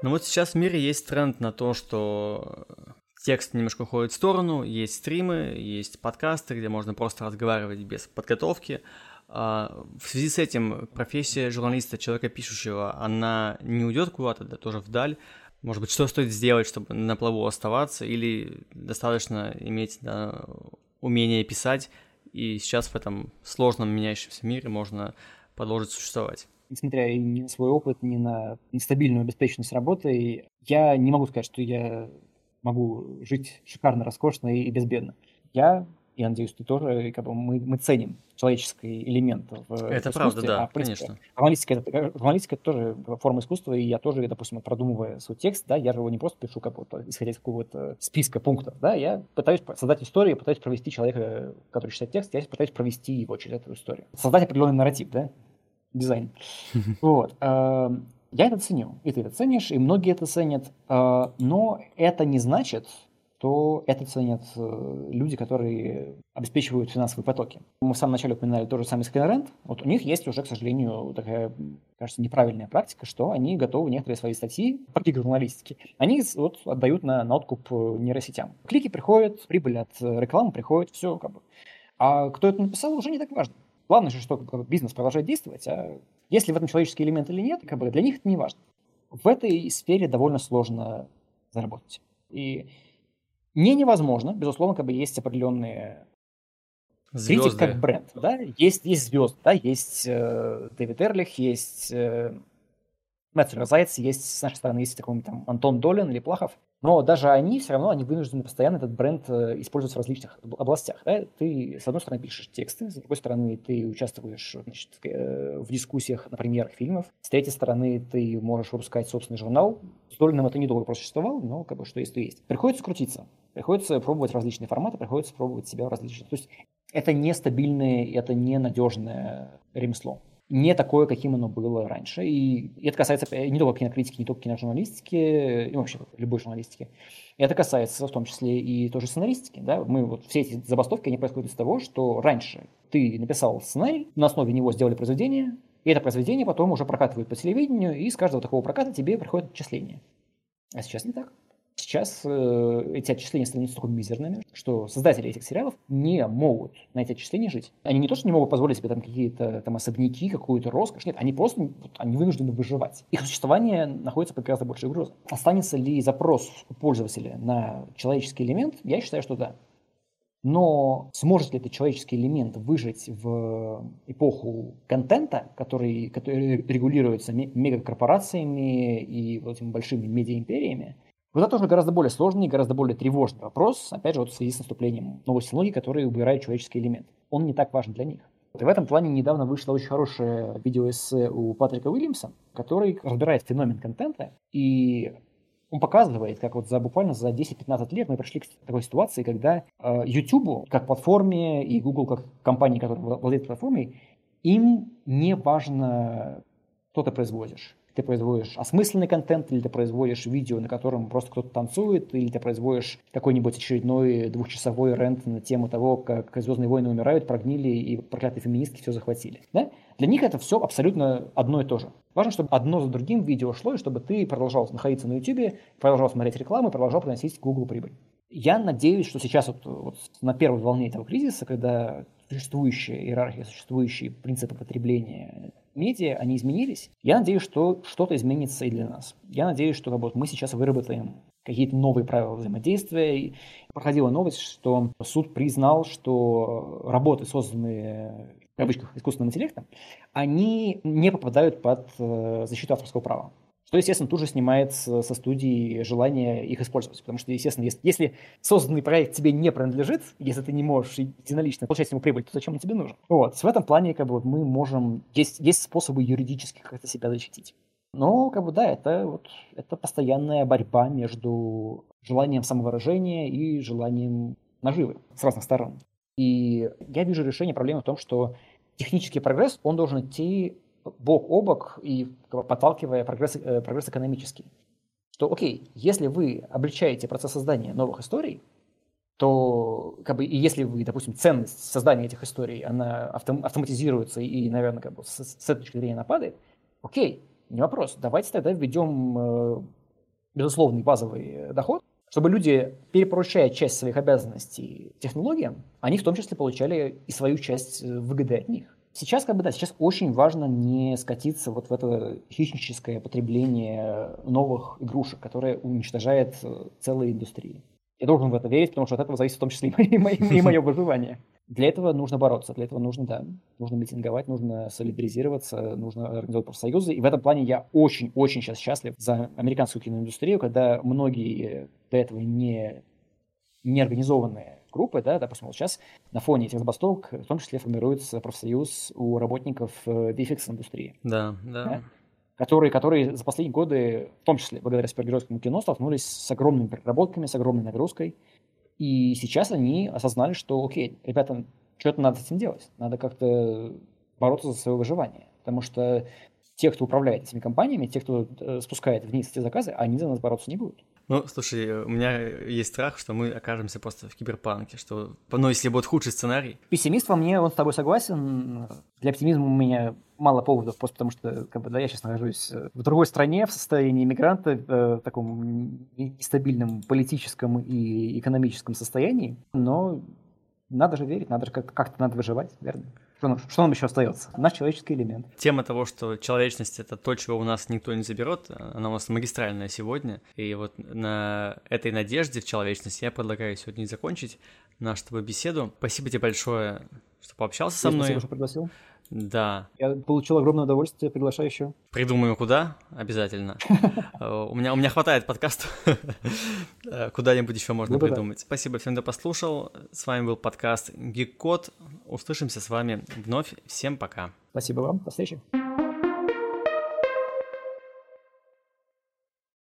[SPEAKER 1] Ну вот сейчас в мире есть тренд на то, что текст немножко уходит в сторону, есть стримы, есть подкасты, где можно просто разговаривать без подготовки. А, в связи с этим профессия журналиста, человека пишущего, она не уйдет куда-то, да, тоже вдаль. Может быть, что стоит сделать, чтобы на плаву оставаться, или достаточно иметь да, умение писать, и сейчас в этом сложном меняющемся мире можно продолжить существовать.
[SPEAKER 2] Несмотря ни на свой опыт, ни на нестабильную обеспеченность работы, я не могу сказать, что я могу жить шикарно, роскошно и безбедно. Я я надеюсь, ты тоже, как бы мы, мы ценим человеческий элемент в
[SPEAKER 1] Это правда, да, а, в принципе, конечно.
[SPEAKER 2] Журналистика это, журналистика это тоже форма искусства, и я тоже, допустим, продумывая свой текст, да, я же его не просто пишу как будто исходя из какого-то списка пунктов, да, я пытаюсь создать историю, пытаюсь провести человека, который читает текст, я пытаюсь провести его через эту историю. Создать определенный нарратив, да, дизайн. Вот. Эм, я это ценю, и ты это ценишь, и многие это ценят, э, но это не значит, то это ценят э, люди, которые обеспечивают финансовые потоки. Мы в самом начале упоминали тоже самый Skyrent. Вот у них есть уже, к сожалению, такая, кажется, неправильная практика, что они готовы некоторые свои статьи, практики журналистики, они вот отдают на, на откуп э, нейросетям. Клики приходят, прибыль от рекламы приходит, все как бы. А кто это написал, уже не так важно. Главное же, что бизнес продолжает действовать, а если в этом человеческий элемент или нет, как бы для них это не важно. В этой сфере довольно сложно заработать. И не невозможно, безусловно, как бы есть определенные Звезды. Критик как бренд, да, есть, есть звезды, да, есть э, Дэвид Эрлих, есть э, Мэтт Зайц, есть с нашей стороны есть такой там Антон Долин или Плахов, но даже они все равно, они вынуждены постоянно этот бренд э, использовать в различных областях. Да? Ты, с одной стороны, пишешь тексты, с другой стороны, ты участвуешь значит, э, в дискуссиях на премьерах фильмов, с третьей стороны, ты можешь выпускать собственный журнал. С Долином это недолго просто существовало, но как бы что есть, то есть. Приходится крутиться, приходится пробовать различные форматы, приходится пробовать себя в различных... То есть это нестабильное, это ненадежное ремесло не такое, каким оно было раньше. И это касается э, не только кинокритики, не только киножурналистики, и вообще любой журналистики. Это касается в том числе и тоже сценаристики. Да? Мы вот все эти забастовки, они происходят из того, что раньше ты написал сценарий, на основе него сделали произведение, и это произведение потом уже прокатывают по телевидению, и с каждого такого проката тебе приходит отчисление. А сейчас не так. Сейчас э, эти отчисления становятся такими мизерными, что создатели этих сериалов не могут на эти отчисления жить. Они не то, что не могут позволить себе там какие-то там особняки, какую-то роскошь, нет, они просто вот, они вынуждены выживать. Их существование находится под гораздо большой угрозой. Останется ли запрос у пользователя на человеческий элемент? Я считаю, что да. Но сможет ли этот человеческий элемент выжить в эпоху контента, который, который регулируется мегакорпорациями и вот этими большими медиаимпериями? Вот это тоже гораздо более сложный, гораздо более тревожный вопрос, опять же, вот в связи с наступлением новой технологий, которые убирают человеческий элемент. Он не так важен для них. И в этом плане недавно вышло очень хорошее видеоэссе у Патрика Уильямса, который разбирает феномен контента, и он показывает, как вот за буквально за 10-15 лет мы пришли к такой ситуации, когда э, YouTube как платформе и Google как компании, которая владеет платформой, им не важно, что ты производишь ты производишь осмысленный контент, или ты производишь видео, на котором просто кто-то танцует, или ты производишь какой-нибудь очередной двухчасовой рент на тему того, как «Звездные войны» умирают, прогнили, и проклятые феминистки все захватили. Да? Для них это все абсолютно одно и то же. Важно, чтобы одно за другим видео шло, и чтобы ты продолжал находиться на YouTube, продолжал смотреть рекламу, продолжал приносить Google прибыль. Я надеюсь, что сейчас вот, вот на первой волне этого кризиса, когда существующая иерархия, существующие принципы потребления медиа, они изменились. Я надеюсь, что что-то изменится и для нас. Я надеюсь, что вот, мы сейчас выработаем какие-то новые правила взаимодействия. И проходила новость, что суд признал, что работы, созданные в кавычках искусственным интеллектом, они не попадают под э, защиту авторского права что, естественно, тут же снимает со студии желание их использовать. Потому что, естественно, если, если созданный проект тебе не принадлежит, если ты не можешь единолично получать ему прибыль, то зачем он тебе нужен? Вот. В этом плане как бы, вот, мы можем... Есть, есть способы юридически как-то себя защитить. Но, как бы, да, это, вот, это постоянная борьба между желанием самовыражения и желанием наживы с разных сторон. И я вижу решение проблемы в том, что технический прогресс, он должен идти бок о бок и подталкивая прогресс, э, прогресс экономический. Что, окей, если вы облегчаете процесс создания новых историй, то, как бы, и если вы, допустим, ценность создания этих историй, она автом, автоматизируется и, наверное, как бы с, с этой точки зрения нападает, окей, не вопрос, давайте тогда введем э, безусловный базовый доход, чтобы люди, перепоручая часть своих обязанностей технологиям, они в том числе получали и свою часть э, выгоды от них. Сейчас, как бы, да, сейчас очень важно не скатиться вот в это хищническое потребление новых игрушек, которое уничтожает э, целые индустрии. Я должен в это верить, потому что от этого зависит в том числе и мое, и мое выживание. Для этого нужно бороться, для этого нужно, да, нужно митинговать, нужно солидаризироваться, нужно организовать профсоюзы. И в этом плане я очень-очень сейчас счастлив за американскую киноиндустрию, когда многие до этого не, не организованные группы, да, допустим, вот сейчас на фоне этих забастовок в том числе формируется профсоюз у работников э, VFX-индустрии.
[SPEAKER 1] Да, да. да?
[SPEAKER 2] Которые, которые за последние годы, в том числе благодаря супергеройскому кино, столкнулись с огромными переработками, с огромной нагрузкой. И сейчас они осознали, что, окей, ребята, что-то надо с этим делать. Надо как-то бороться за свое выживание. Потому что те, кто управляет этими компаниями, те, кто э, спускает вниз эти заказы, они за нас бороться не будут.
[SPEAKER 1] Ну, слушай, у меня есть страх, что мы окажемся просто в киберпанке, что, ну, если будет худший сценарий.
[SPEAKER 2] Пессимист во мне, он с тобой согласен. Для оптимизма у меня мало поводов, просто потому что, как бы, да, я сейчас нахожусь в другой стране, в состоянии иммигранта, э, в таком нестабильном политическом и экономическом состоянии, но надо же верить, надо же как-то, как надо выживать, верно? Что нам, что нам еще остается? Наш человеческий элемент.
[SPEAKER 1] Тема того, что человечность — это то, чего у нас никто не заберет, она у нас магистральная сегодня. И вот на этой надежде в человечность я предлагаю сегодня закончить нашу тобой беседу. Спасибо тебе большое, что пообщался со мной.
[SPEAKER 2] Спасибо, что пригласил.
[SPEAKER 1] Да.
[SPEAKER 2] Я получил огромное удовольствие, приглашаю еще.
[SPEAKER 1] Придумаем куда, обязательно. Э, у меня, у меня хватает подкастов, э, куда-нибудь еще можно ну придумать. Спасибо всем, кто послушал. С вами был подкаст Geek Услышимся с вами вновь. Всем пока.
[SPEAKER 2] Спасибо вам. До встречи.